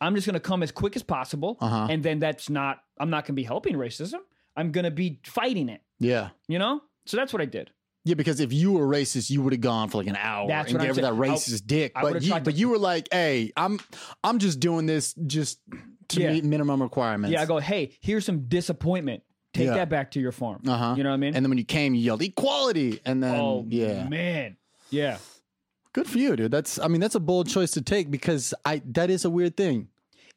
I'm just going to come as quick as possible, Uh-huh. and then that's not. I'm not going to be helping racism. I'm going to be fighting it. Yeah. You know. So that's what I did. Yeah, because if you were racist, you would have gone for like an hour That's and gave her that saying. I- racist dick. I But you, but to- you were like, "Hey, I'm I'm just doing this just to Yeah. meet minimum requirements." Yeah, I go, hey, here's some disappointment. Take Yeah. that back to your farm. Uh-huh. You know what I mean? And then when you came, you yelled equality, and then oh yeah, man, yeah. good for you, dude. That's I mean that's a bold choice to take because I that is a weird thing.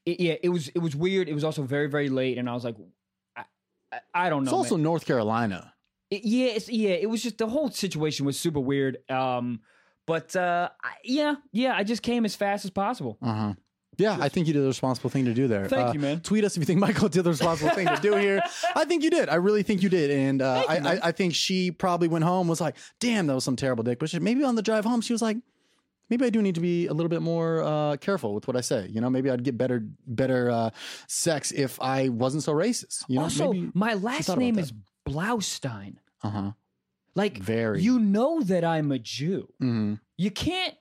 It, yeah, it was it was weird. It was also very very late, and I was like, I, I, I don't know. It's also man. North Carolina. It- yeah, it's yeah. It was just the whole situation was super weird. Um, but uh, I, yeah, yeah. I just came as fast as possible. Uh huh. Yeah, I think you did the responsible thing to do there. Thank Uh, you, man. Tweet us if you think Michael did the responsible thing to do [laughs] here. I think you did. I really think you did, and uh, Thank you, I. I, I think she probably went home was like, "Damn, that was some terrible dick." But she, maybe on the drive home, she was like, "Maybe I do need to be a little bit more uh, careful with what I say." You know, maybe I'd get better better uh, sex if I wasn't so racist. You know, also, maybe, my last name is Blaustein. uh huh. Like, Very. you know that I'm a Jew. hmm you can't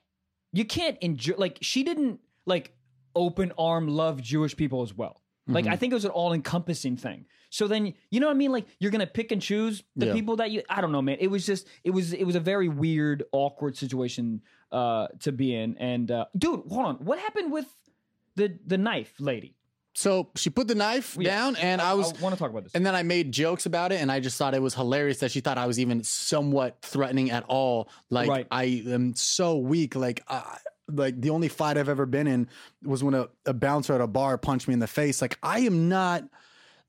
you can't enjoy like she didn't like open arm love jewish people as well like Mm-hmm. i think it was an all-encompassing thing so then you know what i mean like you're gonna pick and choose the Yeah. people that you i don't know man it was just it was it was a very weird awkward situation uh to be in and uh dude hold on what happened with the the knife lady So she put the knife Yeah. down, and I was want to talk about this And then I made jokes about it, and I just thought it was hilarious that she thought I was even somewhat threatening at all. Like Right. I am so weak. Like I, like the only fight I've ever been in was when a, a bouncer at a bar punched me in the face. Like I am not.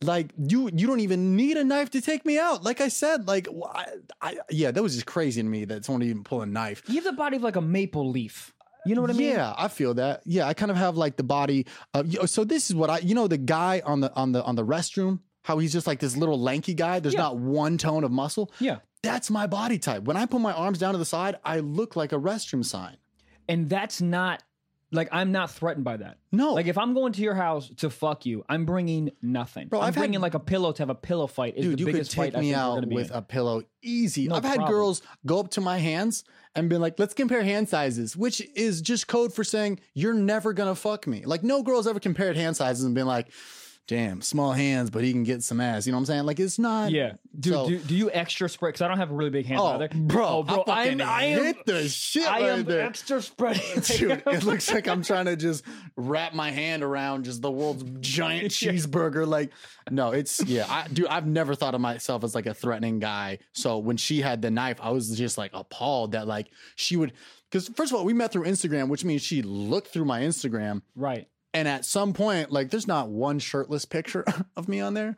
Like you, you don't even need a knife to take me out. Like I said, like I, I yeah, that was just crazy to me that someone even pull a knife. you have the body of like a maple leaf you know what i mean Yeah, I feel that. Yeah, I kind of have like the body. Of, so this is what I, you know, the guy on the on the on the restroom, how he's just like this little lanky guy. There's Yeah. not one tone of muscle. yeah That's my body type. When I put my arms down to the side, I look like a restroom sign. And that's not like i'm not threatened by that No, Like if I'm going to your house to fuck you, I'm bringing nothing. Bro, I'm I've had- bringing like a pillow to have a pillow fight. Is dude, the you could take fight me out with in. a pillow easy. No I've had girls go up to my hands and been like, "Let's compare hand sizes," which is just code for saying you're never gonna fuck me. Like no girls ever compared hand sizes and been like, "Damn, small hands, but he can get some ass." You know what I'm saying? Like it's not. Yeah, dude. So- do, do you extra spread? Because I don't have a really big hands Oh, either. bro, oh, bro, I I'm I am hit the shit I right am there. extra spreading. [laughs] [laughs] Dude, it looks like I'm trying to just wrap my hand around just the world's giant [laughs] cheeseburger. Like, no, it's yeah, I, dude. I've never thought of myself as like a threatening guy. So when she had the knife, I was just like appalled that like she would. Because first of all, we met through Instagram, which means she looked through my Instagram, right. And at some point, like, there's not one shirtless picture [laughs] of me on there,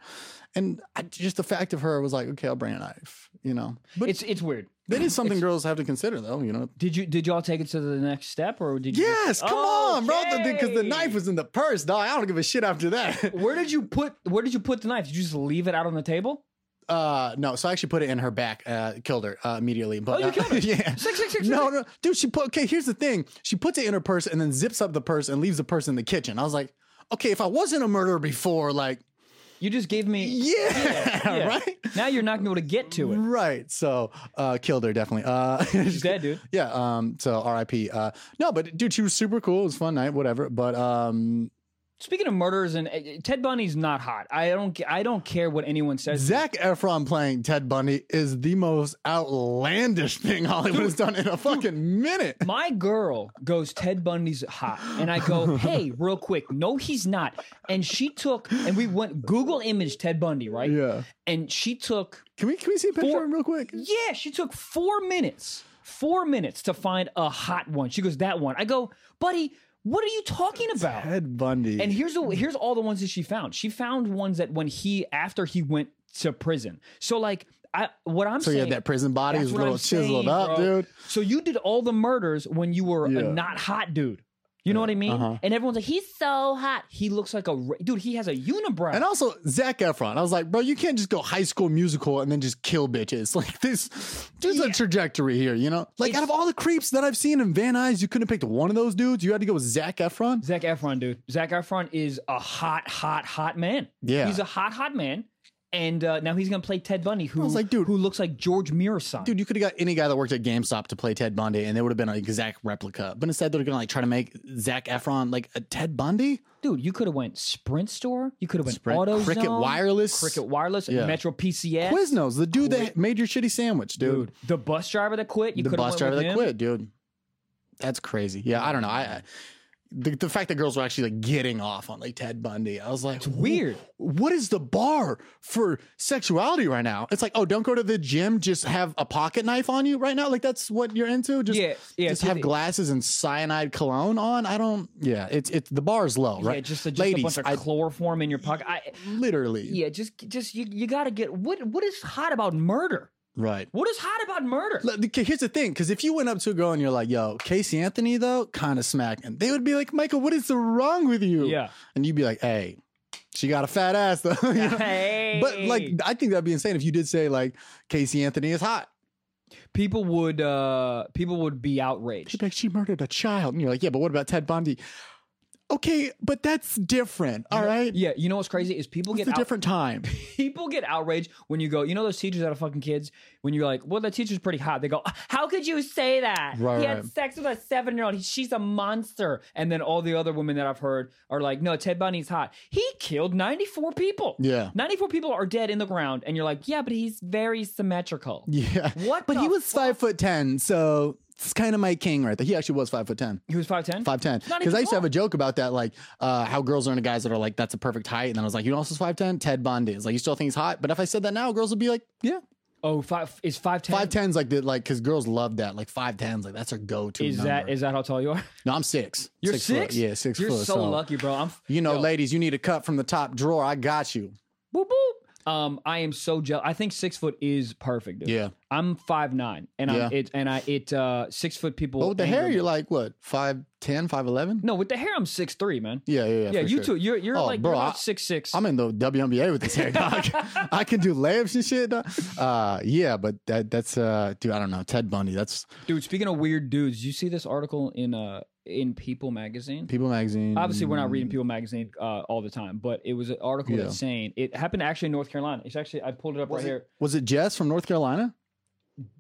and I, just the fact of her was like, okay, I'll bring a knife, you know. But It's it's weird. that is something girls have to consider, though, you know. Did you did y'all take it to the next step or did you? Yes, come oh, on, bro. Because the Okay. knife was in the purse, dog. I don't give a shit after that. Where did you put Where did you put the knife? Did you just leave it out on the table? Uh, no. So I actually put it in her back. Uh, killed her uh, immediately. But Oh, you uh, killed her? [laughs] yeah. Six, six, six, no, no, dude. She put. Okay, here's the thing. She puts it in her purse and then zips up the purse and leaves the purse in the kitchen. I was like, okay, if I wasn't a murderer before, like, You just gave me. yeah, [laughs] Yeah. right. Now you're not gonna be able to get to it. Right. So, uh, killed her definitely. Uh, [laughs] She's dead, dude. Yeah. Um. So R.I.P. Uh. No, but dude, she was super cool. It was a fun night. Whatever. But um, Speaking of murders, and uh, Ted Bundy's not hot. I don't. I don't care what anyone says. Zac Efron playing Ted Bundy is the most outlandish thing Hollywood has done in a fucking minute. My girl goes, Ted Bundy's hot. And I go, [laughs] hey, real quick, no, he's not. And she took, and we went Google image Ted Bundy, right? Yeah. And she took, Can we can we see a picture Four- of him real quick? yeah, she took four minutes, four minutes to find a hot one. She goes, that one. I go, buddy, what are you talking about? Ted Bundy. And here's the here's all the ones that she found. She found ones that when he after he went to prison. So like I what I'm saying. so you had that prison body, That's was a little I'm chiseled saying, up, bro. dude. So you did all the murders when you were Yeah. a not hot dude. You know what I mean? Uh-huh. And everyone's like, he's so hot. He looks like a ra- dude. He has a unibrow. And also Zac Efron. I was like, bro, you can't just go high school musical and then just kill bitches. [laughs] Like this, there's a trajectory here, you know? Like out of all the creeps that I've seen in Van Nuys, you couldn't have picked one of those dudes. You had to go with Zac Efron. Zac Efron, dude. Zac Efron is a hot, hot, hot man. Yeah. he's a hot, hot man. And uh, now he's gonna play Ted Bundy, who was like, dude- who looks like George Mirasan. Dude, you could have got any guy that worked at GameStop to play Ted Bundy, and they would have been an exact replica. But instead, they're gonna like try to make Zac Efron like a Ted Bundy. Dude, you could have went Sprint Store. You could have went Sprint- Auto Cricket Wireless. Cricket Wireless, Yeah. Metro PCS. Quiznos, the dude that made your shitty sandwich, dude. dude. The bus driver that quit. You the bus went driver that him. quit, dude. That's crazy. Yeah, I don't know. I, I the, the fact that girls were actually like getting off on like Ted Bundy, I was like, It's weird. What is the bar for sexuality right now? It's like, oh, don't go to the gym, just have a pocket knife on you right now. Like that's what you're into. Just Yeah, yeah, just have glasses and cyanide cologne on. I don't. Yeah, it's it's the bar is low, right? Yeah, just, a, just ladies, a bunch of I chloroform in your pocket. I, literally yeah, just just you, you got to get what what is hot about murder? Right. What is hot about murder? Here's the thing, because if you went up to a girl and you're like, "Yo, Casey Anthony," though, kind of smacking, they would be like, "Michael, what is wrong with you?" Yeah. and you'd be like, "Hey, she got a fat ass, though." [laughs] You know? Hey. But like, I think that'd be insane if you did say like, "Casey Anthony is hot." people would uh people would be She'd outraged. be like, "She murdered a child," and you're like, "Yeah, but what about Ted Bundy?" Okay, but that's different. All right, Yeah, you know what's crazy is people it's get a out, different time. [laughs] people get outraged when you go. You know those teachers that are fucking kids. When you're like, well, that teacher's pretty hot. They go, uh, how could you say that? Right, he right. had sex with a seven year old. She's a monster. And then all the other women that I've heard are like, no, Ted Bundy's hot. He killed 94 people. Yeah. 94 people are dead in the ground, and you're like, yeah, but he's very symmetrical. Yeah, What But the he was five foot ten, so it's kind of my king right there. He actually was five foot ten. He was 5'10? Five ten. Because I used to have a joke about that, like uh, how girls are into guys that are like, "That's a perfect height," and then I was like, "You know, is five ten? Ted Bundy." is like you still think he's hot, but if I said that now, girls would be like, "Yeah, Oh, five is 5'10? five ten's like the like," because girls love that, like five ten's, like that's our go to. Is that is that how tall you are? no? I'm six. You're foot. six? Yeah, 6 You're foot. so, lucky, bro. I'm You know, Yo. ladies, you need a cut from the top drawer. I got you. boop boop. Um, I am so jealous. I think six foot is perfect. Dude. Yeah. I'm five nine, and Yeah. I'm it, and I it uh six foot people. With the hair, me. you're like what? Five ten, five eleven? no with the hair. I'm six three, man. Yeah, yeah, yeah. Yeah, you sure. too. You're you're Oh, like bro, you're six six. I'm in the WNBA with this hair, dog. [laughs] I can do layups and shit. Dog. Uh, yeah, but that that's uh, dude. I don't know. Ted Bundy. That's Dude, speaking of weird dudes, you see this article in uh in People magazine? People Magazine. Obviously, we're not reading People magazine uh, all the time, but it was an article Yeah. that's saying it happened actually in North Carolina. It's actually I pulled it up Was right it- here. Was it Jess from North Carolina?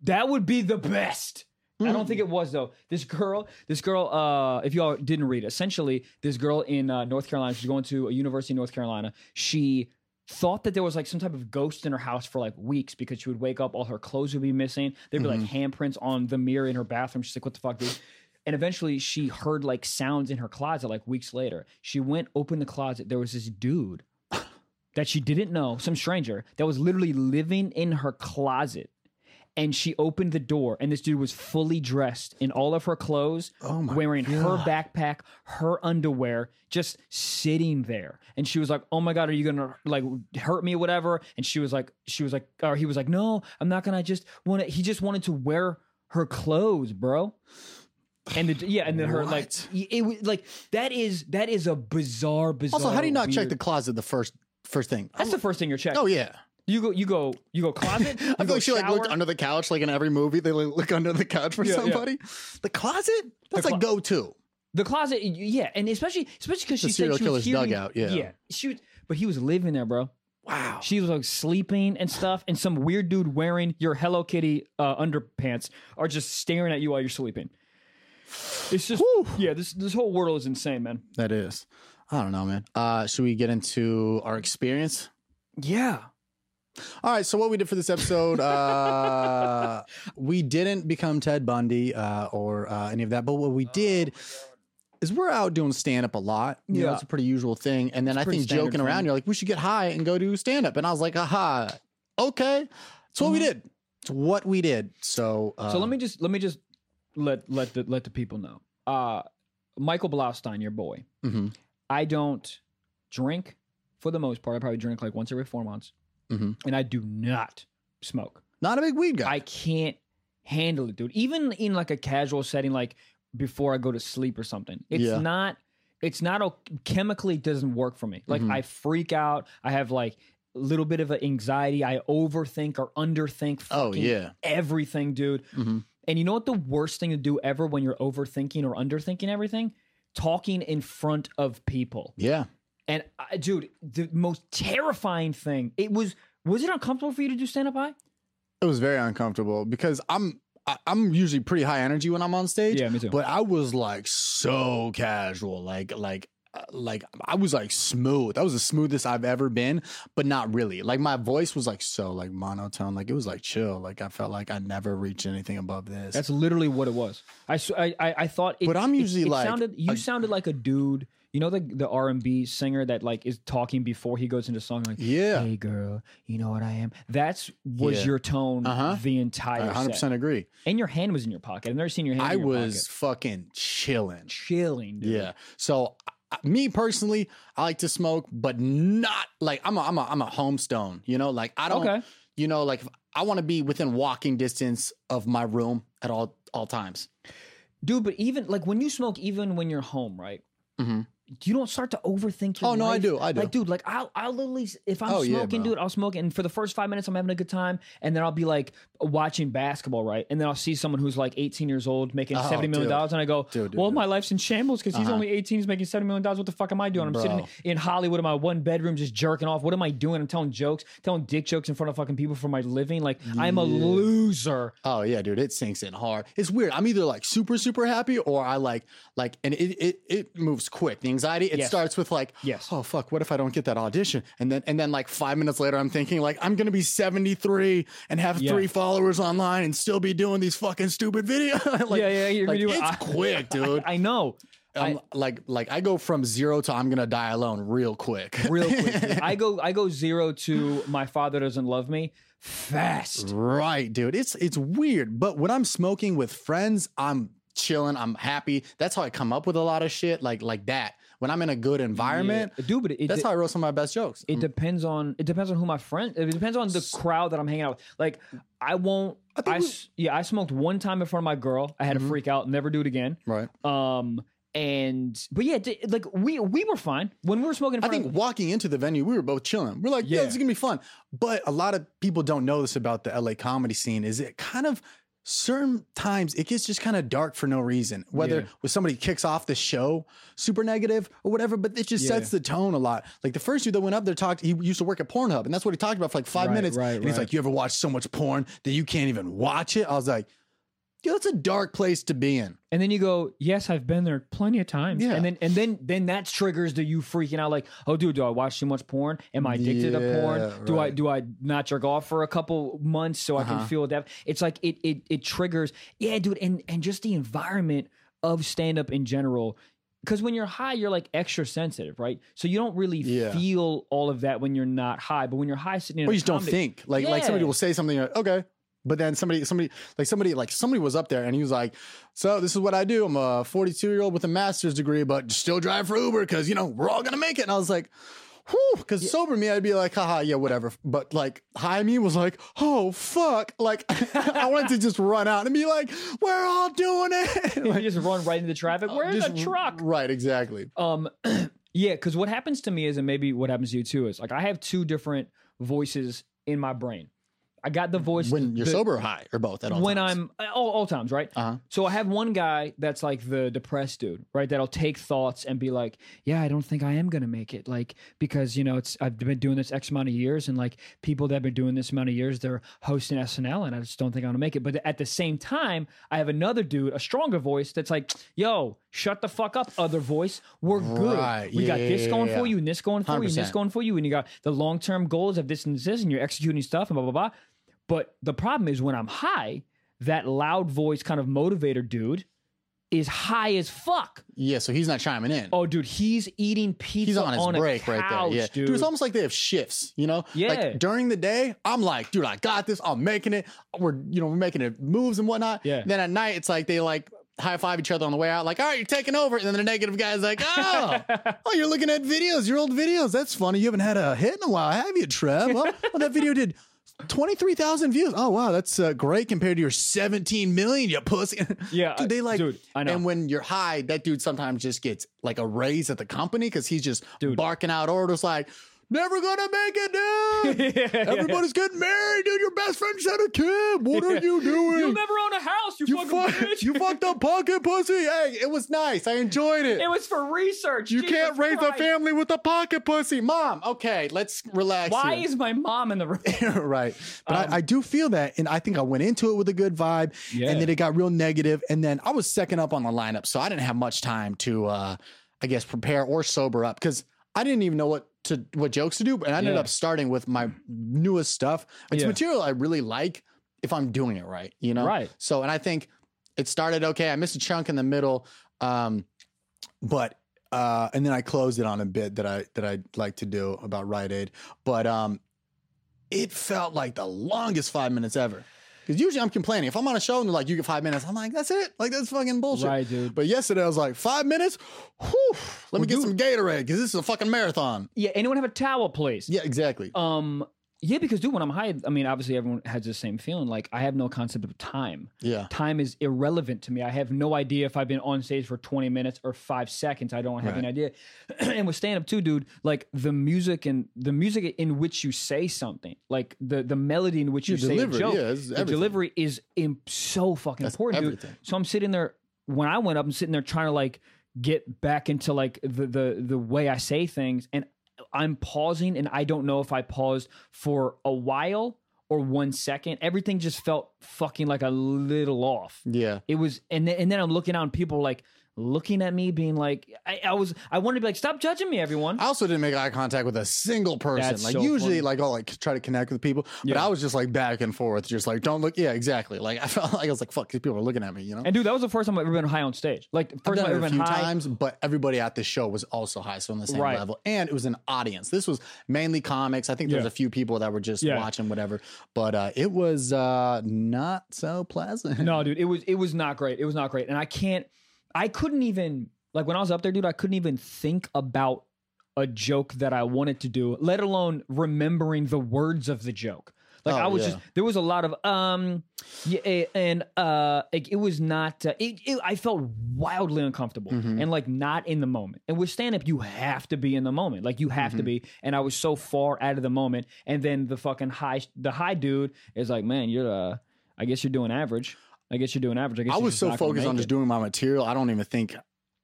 That would be the best. I Hmm. don't think it was though. This girl, this girl, uh, if y'all didn't read, essentially, this girl in uh, North Carolina, she's going to a university in North Carolina. She thought that there was like some type of ghost in her house for like weeks because she would wake up, all her clothes would be missing. There'd be like handprints on the mirror in her bathroom. She's like, "What the fuck, dude?" And eventually, she heard like sounds in her closet. Like weeks later, she went open the closet. There was this dude that she didn't know, some stranger that was literally living in her closet. And she opened the door, and this dude was fully dressed in all of her clothes, Oh wearing her backpack, her underwear, just sitting there. And she was like, "Oh my god, are you gonna like hurt me, or whatever?" And she was like, "She was like, or he was like, no, I'm not gonna. I just want to. He just wanted to wear her clothes, bro." And the, yeah, and then her like it was like that is that is a bizarre, bizarre. Also, how do you not check the closet the first first thing? That's the first thing you're checking. oh yeah. You go, you go, you go closet. [laughs] You I feel go like she like looked under the couch, like in every movie. They like, look under the couch for Yeah, yeah. somebody. The closet? That's The like go to. the closet. Yeah, and especially, especially because she said serial she was killer's hearing, dugout, yeah. yeah. She was, but he was living there, bro. Wow. She was like sleeping and stuff, and some weird dude wearing your Hello Kitty uh, underpants are just staring at you while you're sleeping. It's just, yeah. This this whole world is insane, man. That is. I don't know, man. Uh, should we get into our experience? Yeah. All right. So what we did for this episode, uh, [laughs] we didn't become Ted Bundy uh, or uh, any of that, but what we did is we're out doing stand up a lot. You know, Yeah. it's a pretty usual thing. And then I pretty think standard joking around, thing. you're like, we should get high and go do stand up. And I was like, aha, okay. It's what we did. It's what we did. So, uh, Mm-hmm. So let me just let me just let let the let the people know. Uh, Michael Blaustein, your boy. Mhm. I don't drink for the most part. I probably drink like once every four months, Mhm. and I do not smoke. not a big weed guy. I can't handle it, dude. Even in like a casual setting, like before I go to sleep or something. It's Yeah. not. It's not a, chemically it doesn't work for me. Like Mhm. I freak out. I have like a little bit of an anxiety. I overthink or underthink. Oh yeah. everything, dude. Mhm. And you know what the worst thing to do ever when you're overthinking or underthinking everything? Talking in front of people. Yeah. And I, dude, the most terrifying thing. It was. Was it uncomfortable for you to do stand up high? It was very uncomfortable because I'm I, I'm usually pretty high energy when I'm on stage. Yeah, me too. But I was like so casual, like like uh, like I was like smooth. That was the smoothest I've ever been, but not really. Like my voice was like so like monotone. Like it was like chill. Like I felt like I never reached anything above this. That's literally what it was. I I I thought. It, But I'm it- usually it like Sounded, you a- sounded like a dude. You know the the R and B singer that like is talking before he goes into song like. yeah. Hey girl, you know what I am. That's was Yeah. your tone Uh-huh. the entire 100 percent agree. And your hand was in your pocket. I've never seen your hand. I in your was pocket. fucking chilling. chilling. Dude. Yeah. So I- me personally, I like to smoke, but not like I'm a I'm a I'm a homestone. You know, like I don't. Okay. You know, like I want to be within walking distance of my room at all all times. dude. But even like when you smoke, even when you're home, right? Mhm. You don't start to overthink your Oh, no, I do, I do. Like, dude, like I'll, I'll literally, if I'm Oh, yeah, smoking, bro. dude, I'll smoke, and for the first five minutes, I'm having a good time, and then I'll be like watching basketball, right? And then I'll see someone who's like 18 years old making Oh, 70 million dude. dollars, and I go, Dude, dude, well, dude. my life's in shambles because he's Uh-huh. only 18, he's making 70 million dollars. What the fuck am I doing? I'm Bro. sitting in Hollywood in my one bedroom, just jerking off. What am I doing? I'm telling jokes, telling dick jokes in front of fucking people for my living. Like I'm a loser. Oh yeah, dude, it sinks in hard. It's weird. I'm either like super super happy or I like like and it it it moves quick. The anxiety it Yes. starts with like Yes. oh fuck, what if I don't get that audition? And then and then like 5 minutes later I'm thinking like I'm going to be 73 and have Yeah. 3 followers online and still be doing these fucking stupid videos. [laughs] like, yeah, yeah, you're like, doing- it's I- quick, [laughs] dude. I know. I'm, like like I go from 0 to I'm going to die alone real quick. [laughs] real quick. dude. I go I go zero to my father doesn't love me fast. Right, dude. It's it's weird, but when I'm smoking with friends, I'm chilling, I'm happy. That's how I come up with a lot of shit like like that. When I'm in a good environment, Yeah. dude. But it, that's it, how I wrote some of my best jokes. it depends on it depends on who my friend. It depends on the crowd that I'm hanging out with. Like I won't. I, think we- yeah, I smoked one time in front of my girl. I had Mhm. to freak out. Never do it again. right. Um. And but yeah, like we we were fine when we were smoking. In I think of, walking into the venue, we were both chilling. We're like, yeah, Yeah. this is gonna be fun. But a lot of people don't know this about the LA comedy scene. Is it kind of certain times it gets just kind of dark for no reason. Whether Yeah. when somebody kicks off the show super negative or whatever, but it just Yeah. sets the tone a lot. Like the first dude that went up there talked, he used to work at Pornhub, and that's what he talked about for like five Right, minutes. right, and he's like, You ever watch so much porn that you can't even watch it? I was like, Yo, that's a dark place to be in. and then you go, yes, I've been there plenty of times. Yeah. And then and then then that triggers the you freaking out like, oh dude, do I watch too much porn? Am I addicted to porn? Yeah, Do I do I not jerk off for a couple months so I Uh-huh. can feel that? It's like it it it triggers, yeah, dude, and and just the environment of stand up in general. Because when you're high, you're like extra sensitive, right? So you don't really Yeah. feel all of that when you're not high. But when you're high, sitting in Or you just don't think. Like like somebody will say something, like, okay. But then somebody, somebody, like somebody, like somebody was up there and he was like, "So this is what I do. I'm a 42 year old with a master's degree, but still drive for Uber because you know we're all gonna make it." And I was like, "Whew," because sober me, I'd be like, "Haha, yeah, whatever." But like high me was like, "Oh fuck!" Like [laughs] I wanted to just run out and be like, "We're all doing it." [laughs] you Like, just run right into the traffic. Where's the truck? Right, exactly. Um, [clears throat] yeah, because what happens to me is, and maybe what happens to you too, is like I have two different voices in my brain. I got the voice When you're the- sober or high or both at all when times? I'm all, all times, right? Uh-huh. So I have one guy that's like the depressed dude, right? That'll take thoughts and be like, "Yeah, I don't think I am gonna make it," like because you know it's I've been doing this X amount of years, and like people that have been doing this amount of years, they're hosting SNL, and I just don't think I'm gonna make it. But at the same time, I have another dude, a stronger voice, that's like, "Yo, shut the fuck up, other voice. We're good. Right. We got Yeah, this yeah, going yeah, for you, and this going for you, and this going for you, and you got the long term goals of this and this, and you're executing stuff, and blah blah blah." But the problem is when I'm high, that loud voice kind of motivator dude is high as fuck. Yeah, so he's not chiming in. Oh, dude, he's eating pizza He's on his a break couch, right there. Yeah. dude. it's almost like they have shifts, you know? Yeah. Like during the day, I'm like, dude, I got this. I'm making it. We're, you know, we're making it moves and whatnot. Yeah. Then at night, it's like they like high five each other on the way out, like, all right, you're taking over. And then the negative guy's like, oh, [laughs] oh, you're looking at videos, your old videos. That's funny. You haven't had a hit in a while, have you, Trev? Well, well that video did 23,000 views. Oh, wow. That's uh, great compared to your 17 million, you pussy. [laughs] Yeah, dude, they like, dude, I know. and when you're high, that dude sometimes just gets like a raise at the company because he's just Dude. barking out orders like, never gonna make it, dude. Yeah, [laughs] yeah. Everybody's getting married, dude. Your best friend had a kid. What are you [laughs] doing? You'll never own a house, you, you, fucking fuck, bitch. you fucked up pocket pussy. Hey, it was nice. I enjoyed it. It was for research. you Jesus can't raise Christ. a family with a pocket pussy. Mom, okay, let's relax. Why here. is my mom in the room? [laughs] right. But Um, I, I do feel that. And I think I went into it with a good vibe. Yeah. And then it got real negative, And then I was second up on the lineup. So I didn't have much time to, uh, I guess, prepare or sober up because I didn't even know what to what jokes to do. And I ended Yeah. up starting with my newest stuff. It's Yeah. material I really like if I'm doing it right, you know? Right. So, and I think it started okay. I missed a chunk in the middle. Um, but uh, and then I closed it on a bit that I that I'd like to do about Rite Aid. But um, it felt like the longest five minutes ever. Because usually I'm complaining. If I'm on a show and they're like, you get five minutes, I'm like, that's it. Like, that's fucking bullshit. Right, dude. But yesterday I was like, five minutes? Whew, let me get dude- some Gatorade because this is a fucking marathon. Yeah, anyone have a towel, please? Yeah, exactly. Um, yeah, because dude, when I'm high, I mean, obviously everyone has the same feeling. Like I have no concept of time. Yeah. Time is irrelevant to me. I have no idea if I've been on stage for 20 minutes or five seconds. I don't have Right. any idea. [clears throat] and with stand up too, dude, like the music and the music in which you say something, like the the melody in which you Your say delivery, a joke, yeah, the delivery is im- so fucking That's important, dude. So I'm sitting there when I went up, I'm sitting there trying to like get back into like the the the way I say things, and I'm pausing, and I don't know if I paused for a while or one second. Everything just felt fucking like a little off. Yeah. It was, and then, and then I'm looking out, and people like looking at me, being like, I, I was, I wanted to be like, stop judging me, everyone. I also didn't make eye contact with a single person. That's like so usually, funny. like I'll like try to connect with people, but Yeah. I was just like back and forth, just like don't look. Yeah, exactly. Like [laughs] I felt like I was like, fuck, these people are looking at me. You know. And dude, that was the first time I've ever been high on stage. Like first time I've ever a been high. times, but everybody at the show was also high, so on the same Right. level, and it was an audience. This was mainly comics. I think there was Yeah. a few people that were just Yeah. watching whatever, but uh, it was uh, not so pleasant. No, [laughs] dude, it was it was not great. It was not great, and I can't. I couldn't even like when I was up there, dude. I couldn't even think about a joke that I wanted to do, let alone remembering the words of the joke. Like Oh, I was yeah. just there was a lot of um, yeah, and uh, it, it was not. Uh, it, it, I felt wildly uncomfortable Mhm. and like not in the moment. And with stand up, you have to be in the moment. Like you have to Mhm. be. And I was so far out of the moment. And then the fucking high, the high dude is like, man, you're uh, I guess you're doing average. I guess you're doing average. I guess I was so focused on it. just doing my material. I don't even think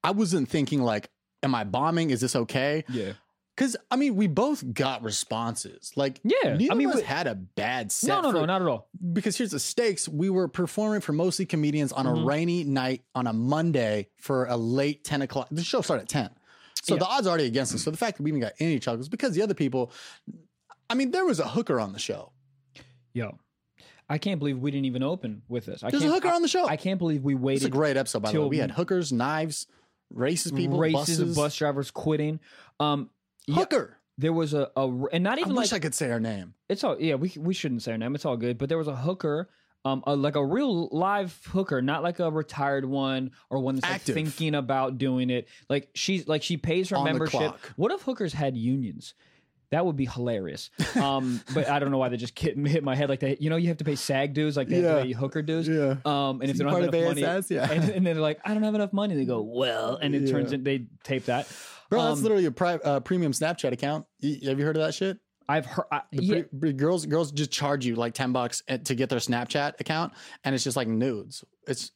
I wasn't thinking like, am I bombing? Is this okay? Yeah. Because I mean, we both got responses. Like, Yeah, neither I mean, of us we- had a bad set. No, no, for- no, not at all. because here's the stakes. We were performing for mostly comedians on Mhm. a rainy night on a Monday for a late 10 o'clock. The show started at 10. So Yeah. the odds are already against us. So the fact that we even got any chuckles because the other people, I mean, there was a hooker on the show. Yo, I can't believe we didn't even open with this. I There's a can't, hooker on the show. I can't believe we waited. it's a great episode, by the way. till- We had hookers, knives, racist people, races buses. bus drivers quitting. Um, yeah, Hooker. there was a, a and not I even like I wish I could say her name. it's all yeah. We we shouldn't say her name. It's all good. But there was a hooker. Um, a, like a real live hooker, not like a retired one or one that's like Active. thinking about doing it. Like she's like she pays her On the membership. clock. What if hookers had unions? That would be hilarious. Um, [laughs] but I don't know why they just hit, hit my head like that. You know, you have to pay SAG dues, like they have Yeah. to pay hooker dues. Yeah. Um, and if they he don't have enough money, ASS? Yeah. and, and then they're like, I don't have enough money. They go, well, and it turns in they tape that. Bro, that's Um, literally a pri- uh, premium Snapchat account. Have you heard of that shit? I've heard. I, yeah, pre- girls girls just charge you like 10 bucks to get their Snapchat account and it's just like nudes. It's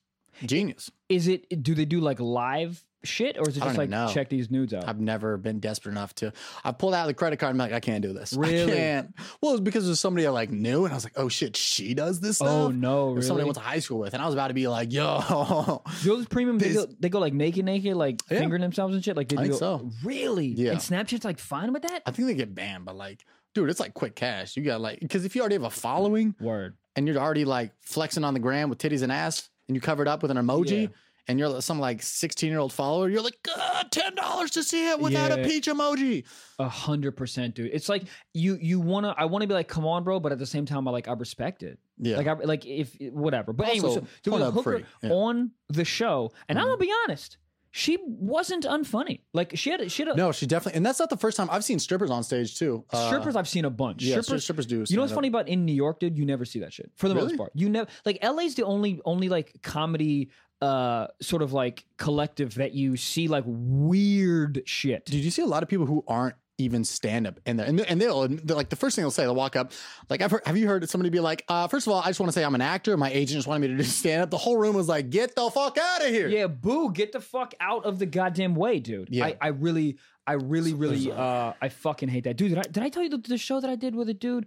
genius. is it? Do they do like live shit, or is it just like know. check these nudes out? I've never been desperate enough to I pulled out the credit card and I'm like I can't do this. Really? I can't. Well, it was because of somebody I like knew and I was like, "Oh shit, she does this oh, stuff?" oh no, really? somebody I went to high school with and I was about to be like, "Yo." Those premium, they go, they go like naked, naked, like Yeah. fingering themselves and shit. Like did they I do. think so. Really? Yeah. And Snapchat's like fine with that. I think they get banned, but like, dude, it's like quick cash. You got like cuz if you already have a following Word. and you're already like flexing on the gram with titties and ass and you cover it up with an emoji Yeah. And you're some like 16 year old follower, you're like, God, $10 to see it without a peach emoji. A hundred percent, dude. It's like you you wanna I wanna be like, come on, bro, but at the same time, I like I respect it. Yeah. Like I like if whatever. But anyway, Also, so there was a Pornhub hooker yeah. on the show, and I'm gonna be honest. she wasn't unfunny. Like she had she had a, No, she definitely, and that's not the first time I've seen strippers on stage too. Uh, strippers. I've seen a bunch. yeah, strippers, strippers do. You know what's stand-up. funny about in New York, dude? You never see that shit for the most part. You never like LA's the only only like comedy uh sort of like collective that you see like weird shit. Did you see a lot of people who aren't even stand up in there? And, and they'll like the first thing they'll say, they'll walk up, like, I've heard, have you heard somebody be like, uh, first of all, I just want to say I'm an actor. My agent just wanted me to do stand up. The whole room was like, get the fuck out of here. Yeah, boo, get the fuck out of the goddamn way, dude. Yeah. I, I really I really really uh I fucking hate that. Dude, did I did I tell you the, the show that I did with a dude?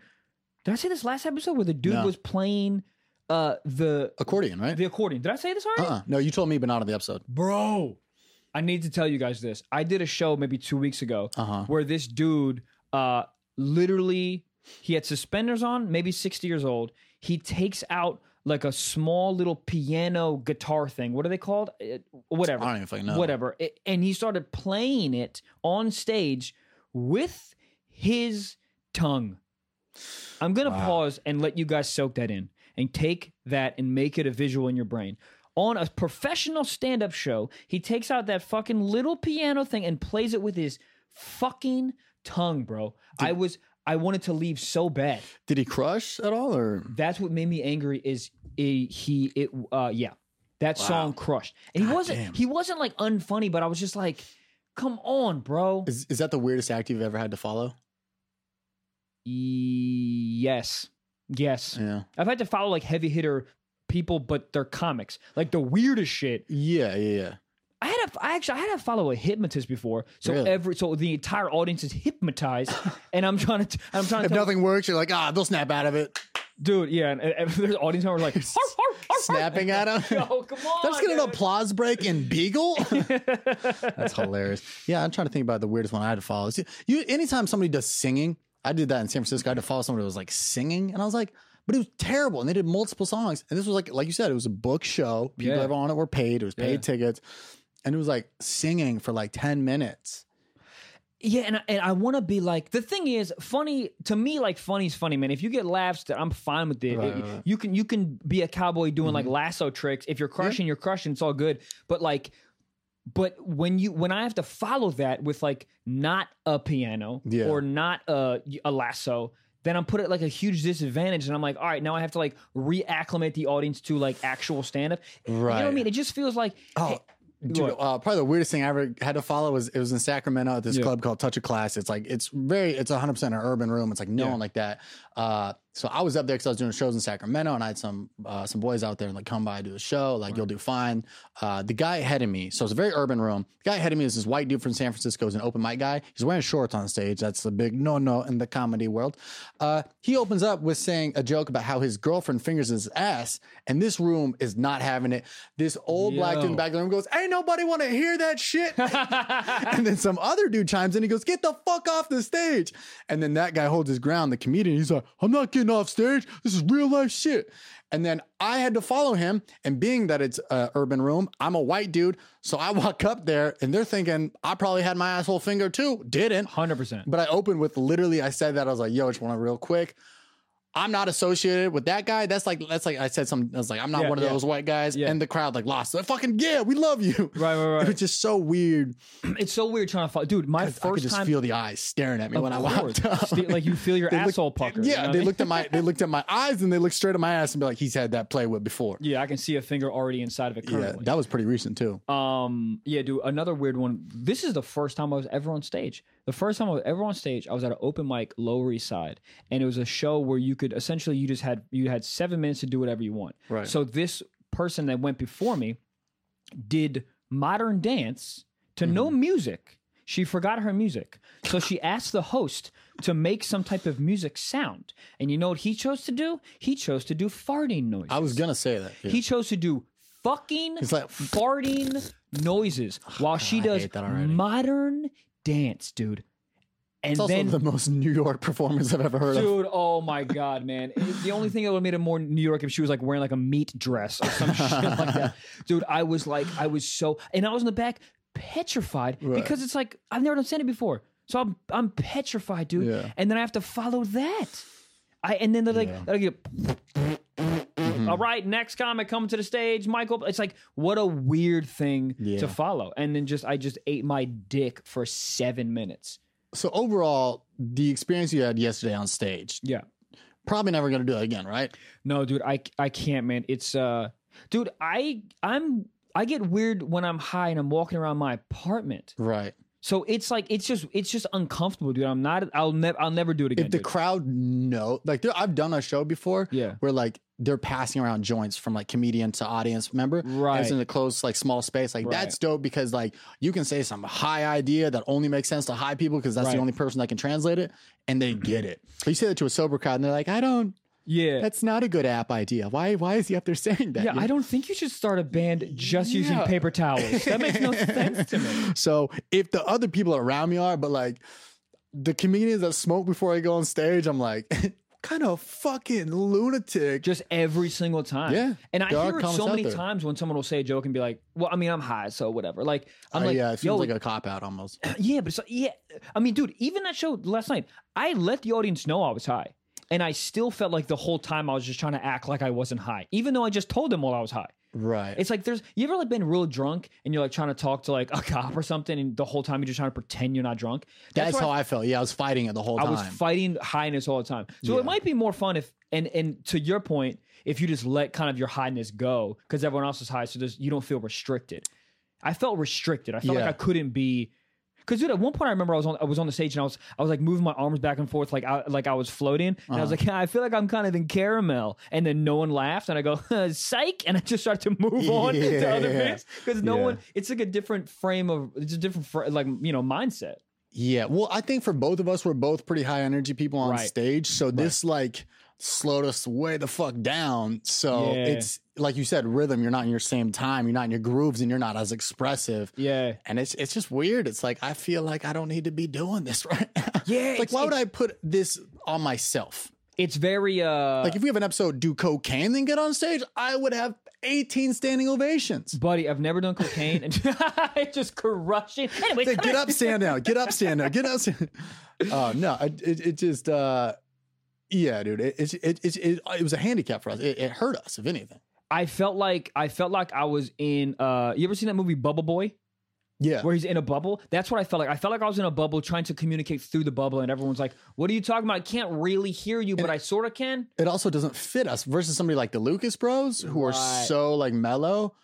Did I say this last episode where the dude No. was playing uh the Accordion, right? the accordion? Did I say this already? uh-uh. No, you told me, but not on the episode. bro i need to tell you guys this i did a show maybe two weeks ago Uh-huh. where this dude uh literally he had suspenders on maybe 60 years old he takes out like a small little piano guitar thing what are they called Uh, whatever I don't even fucking know. whatever It- and he started playing it on stage with his tongue i'm gonna Wow. pause and let you guys soak that in and take that and make it a visual in your brain. On a professional stand-up show he takes out that fucking little piano thing and plays it with his fucking tongue bro. I was i wanted to leave so bad. Did he crush at all, or? That's what made me angry is he, he it uh yeah. That song crushed. And he God wasn't damn. he wasn't like unfunny but i was just like come on bro. Is is that the weirdest act you've ever had to follow? yes yes Yeah, i've had to follow like heavy hitter people but they're comics like the weirdest shit yeah, yeah, yeah. I had to, I actually I had to follow a hypnotist before, so Really? every so the entire audience is hypnotized, [laughs] and I'm trying to I'm trying to If tell, nothing works, you're like, ah, they'll snap out of it. dude, yeah, and, and [laughs] there's audience members like "Harf, harf, harf, Snapping at him. [laughs] Yo, come on, Let's get an dude. applause break in Beagle. That's hilarious. Yeah, I'm trying to think about the weirdest one I had to follow. See, you, anytime somebody does singing, I did that in San Francisco. I had to follow someone who was like singing, and I was like, but it was terrible. And they did multiple songs, and this was like, like you said, it was a book show. People Yeah. on it were paid. It was paid Yeah. tickets, and it was like singing for like ten minutes. Yeah, and I, and I want to be like the thing is funny to me. Like funny's funny, man. If you get laughs, that I'm fine with it. Right, It- right. You can you can be a cowboy doing like mm-hmm. lasso tricks. If you're crushing, you're crushing. It's all good. But like, but when you when I have to follow that with like not a piano Yeah. or not a a lasso. Then I'm put at like a huge disadvantage, and I'm like, all right, now I have to like reacclimate the audience to like actual stand up. You know what I mean? It just feels like, Oh, hey, Dude, uh, probably the weirdest thing I ever had to follow was it was in Sacramento at this Yeah. club called Touch of Class. It's like it's very it's 100 percent an urban room. It's like no Yeah. one like that. Uh, so I was up there because I was doing shows in Sacramento, and I had some uh, some boys out there and like come by do a show. Like you'll do fine. Uh, the guy ahead of me, so it's a very urban room. The guy ahead of me is this white dude from San Francisco. He's an open mic guy. He's wearing shorts on stage. That's the big no no in the comedy world. Uh, he opens up with saying a joke about how his girlfriend fingers his ass, and this room is not having it. This old black dude in the back of the room goes, "Ain't nobody want to hear that shit." [laughs] and then some other dude chimes in. He goes, "Get the fuck off the stage!" And then that guy holds his ground. The comedian, he's like, "I'm not getting off stage. This is real life shit." And then I had to follow him. And being that it's a urban room, I'm a white dude, so I walk up there, and they're thinking I probably had my asshole finger too. Didn't. hundred percent. But I opened with literally, I said that I was like, "Yo, just want to real quick." I'm not associated with that guy. That's like that's like I said something. I was like, I'm not Yeah, one of yeah. those white guys. Yeah. And the crowd like lost. Like, fucking yeah, we love you. Right, right, [laughs] It right. was just so weird. [clears throat] It's so weird trying to follow, dude. My I could first just time, feel the eyes staring at me when I course. walked up. Like you feel your [laughs] asshole pucker. you Yeah, know they I mean? looked at my they looked at my eyes and they looked straight at my ass and be like, he's had that play with before. Yeah, I can see a finger already inside of it Yeah, that was pretty recent too. Um, yeah, dude. Another weird one. This is the first time I was ever on stage. The first time I was ever on stage, I was at an open mic Lower East Side, and it was a show where you could essentially you just had you had seven minutes to do whatever you want. Right. So this person that went before me did modern dance to no Mm-hmm. music. She forgot her music. So she [laughs] asked the host to make some type of music sound. And you know what he chose to do? He chose to do farting noises. I was gonna say that. yeah. He chose to do fucking like- farting noises [sighs] while she I does hate that already. modern dance, dude. And it's also then, the most New York performance I've ever heard of. dude, oh my god, man! The only thing that would have made it more New York if she was like wearing like a meat dress or some shit like that, [laughs] dude. I was like, I was so, and I was in the back petrified Right. because it's like I've never done stand before, so I'm I'm petrified, dude. Yeah. And then I have to follow that. I and then they're like, Yeah. I get. All right, next comic coming to the stage, Michael. It's like what a weird thing Yeah. to follow. And then just I just ate my dick for seven minutes. So overall, the experience you had yesterday on stage, Yeah. probably never gonna do it again, right? No, dude, I I can't, man. It's uh, dude, I I'm I get weird when I'm high and I'm walking around my apartment. Right. So it's like it's just it's just uncomfortable, dude. I'm not. I'll never. I'll never do it again. If the dude. crowd know, like I've done a show before yeah. where like they're passing around joints from like comedian to audience member. Right. It's in a close, like small space. Like Right. that's dope because like you can say some high idea that only makes sense to high people because that's Right. the only person that can translate it and they get it. But you say that to a sober crowd and they're like, I don't, Yeah. that's not a good app idea. Why, why is he up there [laughs] saying that? yeah, You I don't think you should start a band just using paper towels. That makes no [laughs] sense to me. So if the other people around me are, but like the comedians that smoke before I go on stage, I'm like, [laughs] kind of fucking lunatic. Just every single time. Yeah, And I hear it so many times when someone will say a joke and be like, "Well, I mean, I'm high, so whatever." Like, I'm Uh, like, yeah, it "Yo, feels like a cop out almost. [clears throat] Yeah, but it's like, yeah, I mean, dude, even that show last night, I let the audience know I was high, and I still felt like the whole time I was just trying to act like I wasn't high, even though I just told them while I was high. Right. It's like there's you ever like been real drunk and you're like trying to talk to like a cop or something, and the whole time you're just trying to pretend you're not drunk. That's where how I felt. Yeah, I was fighting it the whole time. I was fighting highness all the time. So Yeah. it might be more fun if and and to your point, if you just let kind of your highness go because everyone else is high, so there's you don't feel restricted. I felt restricted. I felt Yeah. like I couldn't be. Because dude, at one point I remember I was on I was on the stage and I was I was like moving my arms back and forth like I like I was floating and I Uh-huh. was like I feel like I'm kind of in caramel and then no one laughed and I go [laughs] psych and I just started to move [laughs] on to other Yeah. bits because no Yeah. one it's like a different frame of it's a different fr- like you know mindset yeah. Well, I think for both of us, we're both pretty high energy people on Right. stage. So this like slowed us way the fuck down. So Yeah. it's like you said, rhythm. You're not in your same time. You're not in your grooves, and you're not as expressive. yeah And it's it's just weird. It's like I feel like I don't need to be doing this [laughs] right now. Yeah, like why would I put this on myself? it's very uh Like if we have an episode, do cocaine, then get on stage. I would have 18 standing ovations. Buddy, I've never done cocaine [laughs] and just crushing. Anyway, get up, stand down. Get up, stand down. [laughs] Get up. Stand. Uh, no, it, it, it just, uh, yeah, dude. It, it, it, it, it, it was a handicap for us. It, it hurt us, if anything. I felt like I felt like I was in. uh You ever seen that movie Bubble Boy, Yeah. where he's in a bubble? That's what I felt like. I felt like I was in a bubble trying to communicate through the bubble, and everyone's like, "What are you talking about? I can't really hear you, but I sort of can." It also doesn't fit us versus somebody like the Lucas Bros, who are so like mellow.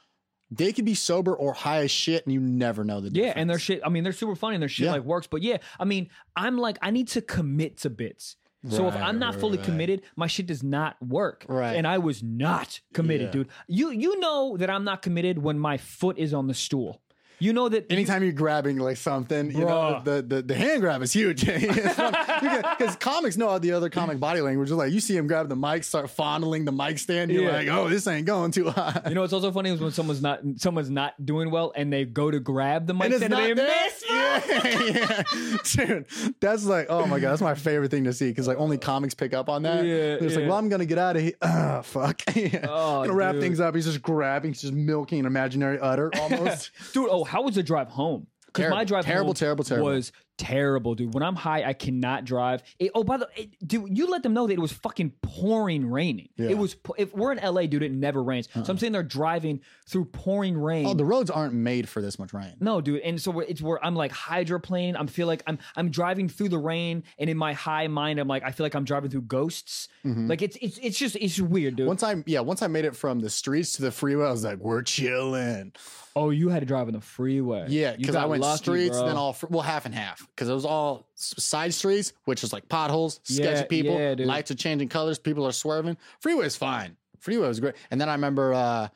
They could be sober or high as shit, and you never know the difference. Yeah, and their shit. I mean, they're super funny and their shit Yeah. like works. But yeah, I mean, I'm like, I need to commit to bits. So if Right, I'm not right, fully right. committed, my shit does not work. Right. And I was not committed, Yeah. dude. You you know that I'm not committed when my foot is on the stool. You know that Anytime you're grabbing like something, you know the, the the hand grab is huge [laughs] because comics know all the other comic body language. Like you see him grab the mic, start fondling the mic stand. You're Yeah. like, oh, this ain't going too high. You know what's also funny is when someone's not someone's not doing well and they go to grab the mic and it's stand and they miss. Yeah, [laughs] yeah. dude. That's like, oh my god, that's my favorite thing to see because like only comics pick up on that. Yeah, They're like, well, I'm gonna get out of here. Ah, fuck. yeah. [laughs] Oh, gonna wrap dude. things up. He's just grabbing, he's just milking an imaginary udder almost. Dude, oh, how was the drive home? Because my drive terrible, home terrible, terrible. was terrible, dude. When I'm high, I cannot drive. It- oh, by the way, dude, you let them know that it was fucking pouring raining. Yeah. It was. If we're in LA, dude, it never rains. So I'm uh-uh. sitting there driving through pouring rain. oh, the roads aren't made for this much rain. no, dude, and so it's where I'm like hydroplaning. I'm feel like I'm I'm driving through the rain, and in my high mind, I'm like I feel like I'm driving through ghosts. Mm-hmm. Like it's it's it's just it's weird, dude. Once I yeah, once I made it from the streets to the freeway, I was like, we're chilling. oh, you had to drive on the freeway. Yeah, You because I went lucky, streets, bro. then all well half and half because it was all side streets, which was like potholes, sketchy Yeah, people, yeah, lights are changing colors, people are swerving. Freeway is fine. Freeway was great, and then I remember uh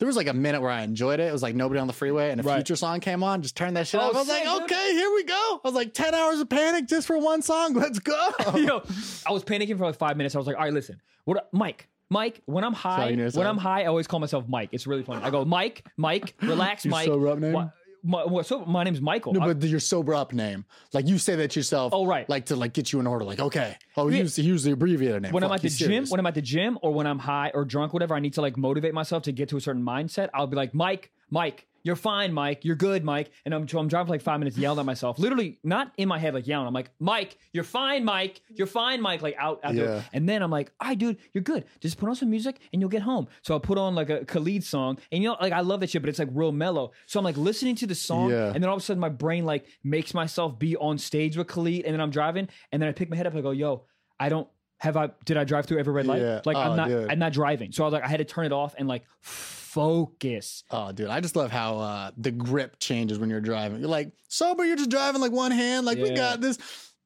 there was like a minute where I enjoyed it. It was like nobody on the freeway, and a Right. future song came on. Just turned that shit Oh, off. I was sick, like, dude. okay, here we go. I was like, ten hours of panic just for one song. Let's go. [laughs] Yo, I was panicking for like five minutes. I was like, all right, listen, what, Mike, Mike. When I'm high, when? I'm high, I always call myself Mike. It's really funny. I go, Mike, Mike, [laughs] relax, Mike. name? Wha- My, what, so my name's Michael. No, but your sober up name, like you say that yourself. Oh, right. Like to like get you in order. Like okay, oh, Yeah. use use the abbreviated name. when I'm at the gym, serious. when I'm at the gym, or when I'm high or drunk, whatever, I need to like motivate myself to get to a certain mindset. I'll be like, Mike, Mike, you're fine, Mike. You're good, Mike. And I'm, so I'm driving for like five minutes, yelling at myself, literally not in my head, like yelling. I'm like, Mike, you're fine, Mike. You're fine, Mike. Like out, out Yeah. there. And then I'm like, all right, dude, you're good. Just put on some music and you'll get home. So I put on like a Khalid song, and you know, like I love that shit, but it's like real mellow. So I'm like listening to the song, Yeah. and then all of a sudden my brain like makes myself be on stage with Khalid, and then I'm driving, and then I pick my head up, I go, yo, I don't. Have I? Did I drive through every red light? Yeah. Like Oh, I'm not. dude. I'm not driving. So I was like, I had to turn it off and like focus. Oh, dude, I just love how uh, the grip changes when you're driving. You're like sober, you're just driving like one hand, like we got this.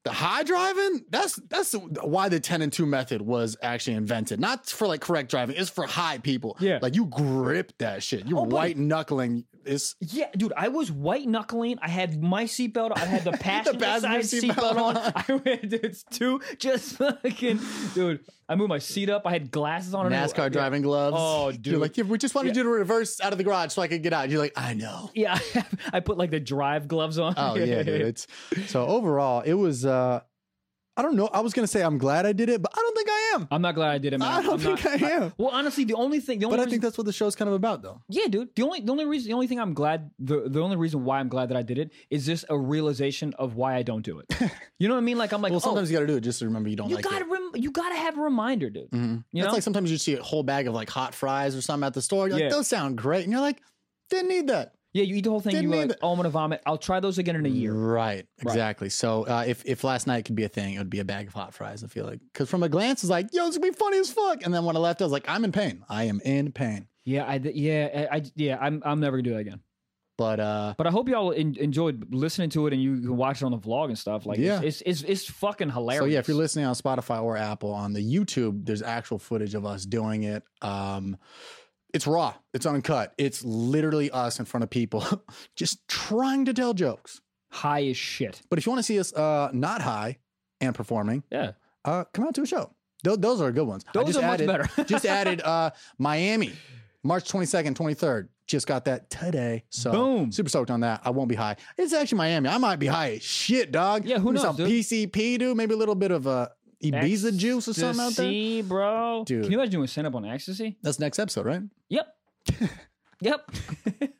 The high driving, that's that's why the 10 and 2 method was actually invented. Not for like correct driving, it's for high people. Yeah. Like you grip that shit. You're Oh, white knuckling. It's Yeah, dude, I was white knuckling. I had my seatbelt. I had the [laughs] passenger, passenger side seatbelt seatbelt on. on. [laughs] I went, it's two, just fucking, dude. I moved my seat up. I had glasses on. and NASCAR yeah. driving gloves. Oh, dude! You're like, yeah, we just wanted Yeah. you to reverse out of the garage so I could get out. You're like, I know. Yeah, [laughs] I put like the drive gloves on. Oh yeah, dude. [laughs] It's so overall, it was uh I don't know. I was gonna say I'm glad I did it, but I don't think I am. I'm not glad I did it, man. I don't I'm think not- I am. Well, honestly, the only thing, the only But I think that's what the show's kind of about though. Yeah, dude. The only the only reason the only thing I'm glad the the only reason why I'm glad that I did it is just a realization of why I don't do it. [laughs] you know what I mean? Like I'm like, Well, oh, sometimes you gotta do it just to remember you don't you like gotta it. rem- you gotta have a reminder, dude. Mhm. You It's know? like sometimes you see a whole bag of like hot fries or something at the store. You're like, Yeah. those sound great. And you're like, didn't need that. Yeah, you eat the whole thing. Didn't You were like, oh, I'm gonna vomit. I'll try those again in a year. Right. Exactly. So uh, if, if last night could be a thing, it would be a bag of hot fries, I feel like. Because from a glance, it's like, yo, it's gonna be funny as fuck. And then when I left, I was like, I'm in pain. I am in pain. Yeah, I yeah I, I yeah I'm I'm never gonna do that again. But uh But I hope y'all en- enjoyed listening to it and you can watch it on the vlog and stuff. Like, Yeah. it's, it's it's it's fucking hilarious. So yeah, if you're listening on Spotify or Apple on the YouTube, there's actual footage of us doing it. Um, it's raw, it's uncut. It's literally us in front of people, [laughs] just trying to tell jokes. high as shit. But if you want to see us uh, not high and performing, Yeah, uh, come out to a show. Those, those are good ones. I those just are much added, better. [laughs] just added uh, Miami, March 22nd, 23rd. Just got that today. So Boom. super stoked on that. I won't be high. It's actually Miami. I might be high as shit, dog. Yeah, who Maybe knows, Some dude? PCP, dude. Maybe a little bit of uh, Ibiza juice or something out there. Ecstasy, bro. Dude. Can you imagine doing stand up on ecstasy? That's next episode, right? Yep. [laughs] yep. [laughs]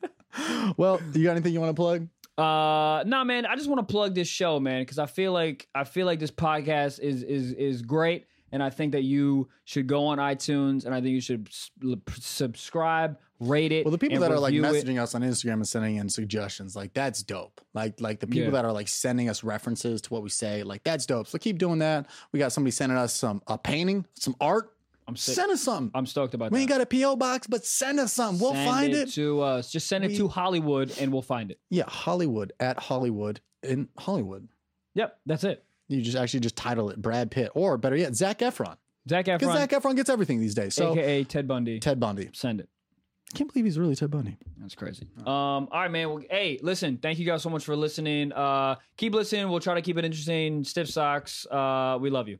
Well, you got anything you want to plug? Uh, nah, man. I just want to plug this show, man, because I feel like I feel like this podcast is is is great, and I think that you should go on iTunes, and I think you should s- l- subscribe, rate it. Well, the people that are like review it. messaging us on Instagram and sending in suggestions, like that's dope. Like like the people Yeah. that are like sending us references to what we say, like that's dope. So keep doing that. We got somebody sending us some a painting, some art. I'm sick. Send us something. I'm stoked about that. we that. ain't got a PO box, but send us something. We'll Send find it. to us. Just send it We- to Hollywood, and we'll find it. Yeah, Hollywood at Hollywood in Hollywood. Yep, that's it. You just actually just title it Brad Pitt, or better yet, Zac Efron, Zac because Efron, Zac Efron gets everything these days. So aka Ted Bundy. Ted Bundy. Send it. I can't believe he's really Ted Bundy. That's crazy. Um, all right, man. Well, hey, listen, thank you guys so much for listening. Uh, keep listening. We'll try to keep it interesting. Stiff socks. Uh, we love you.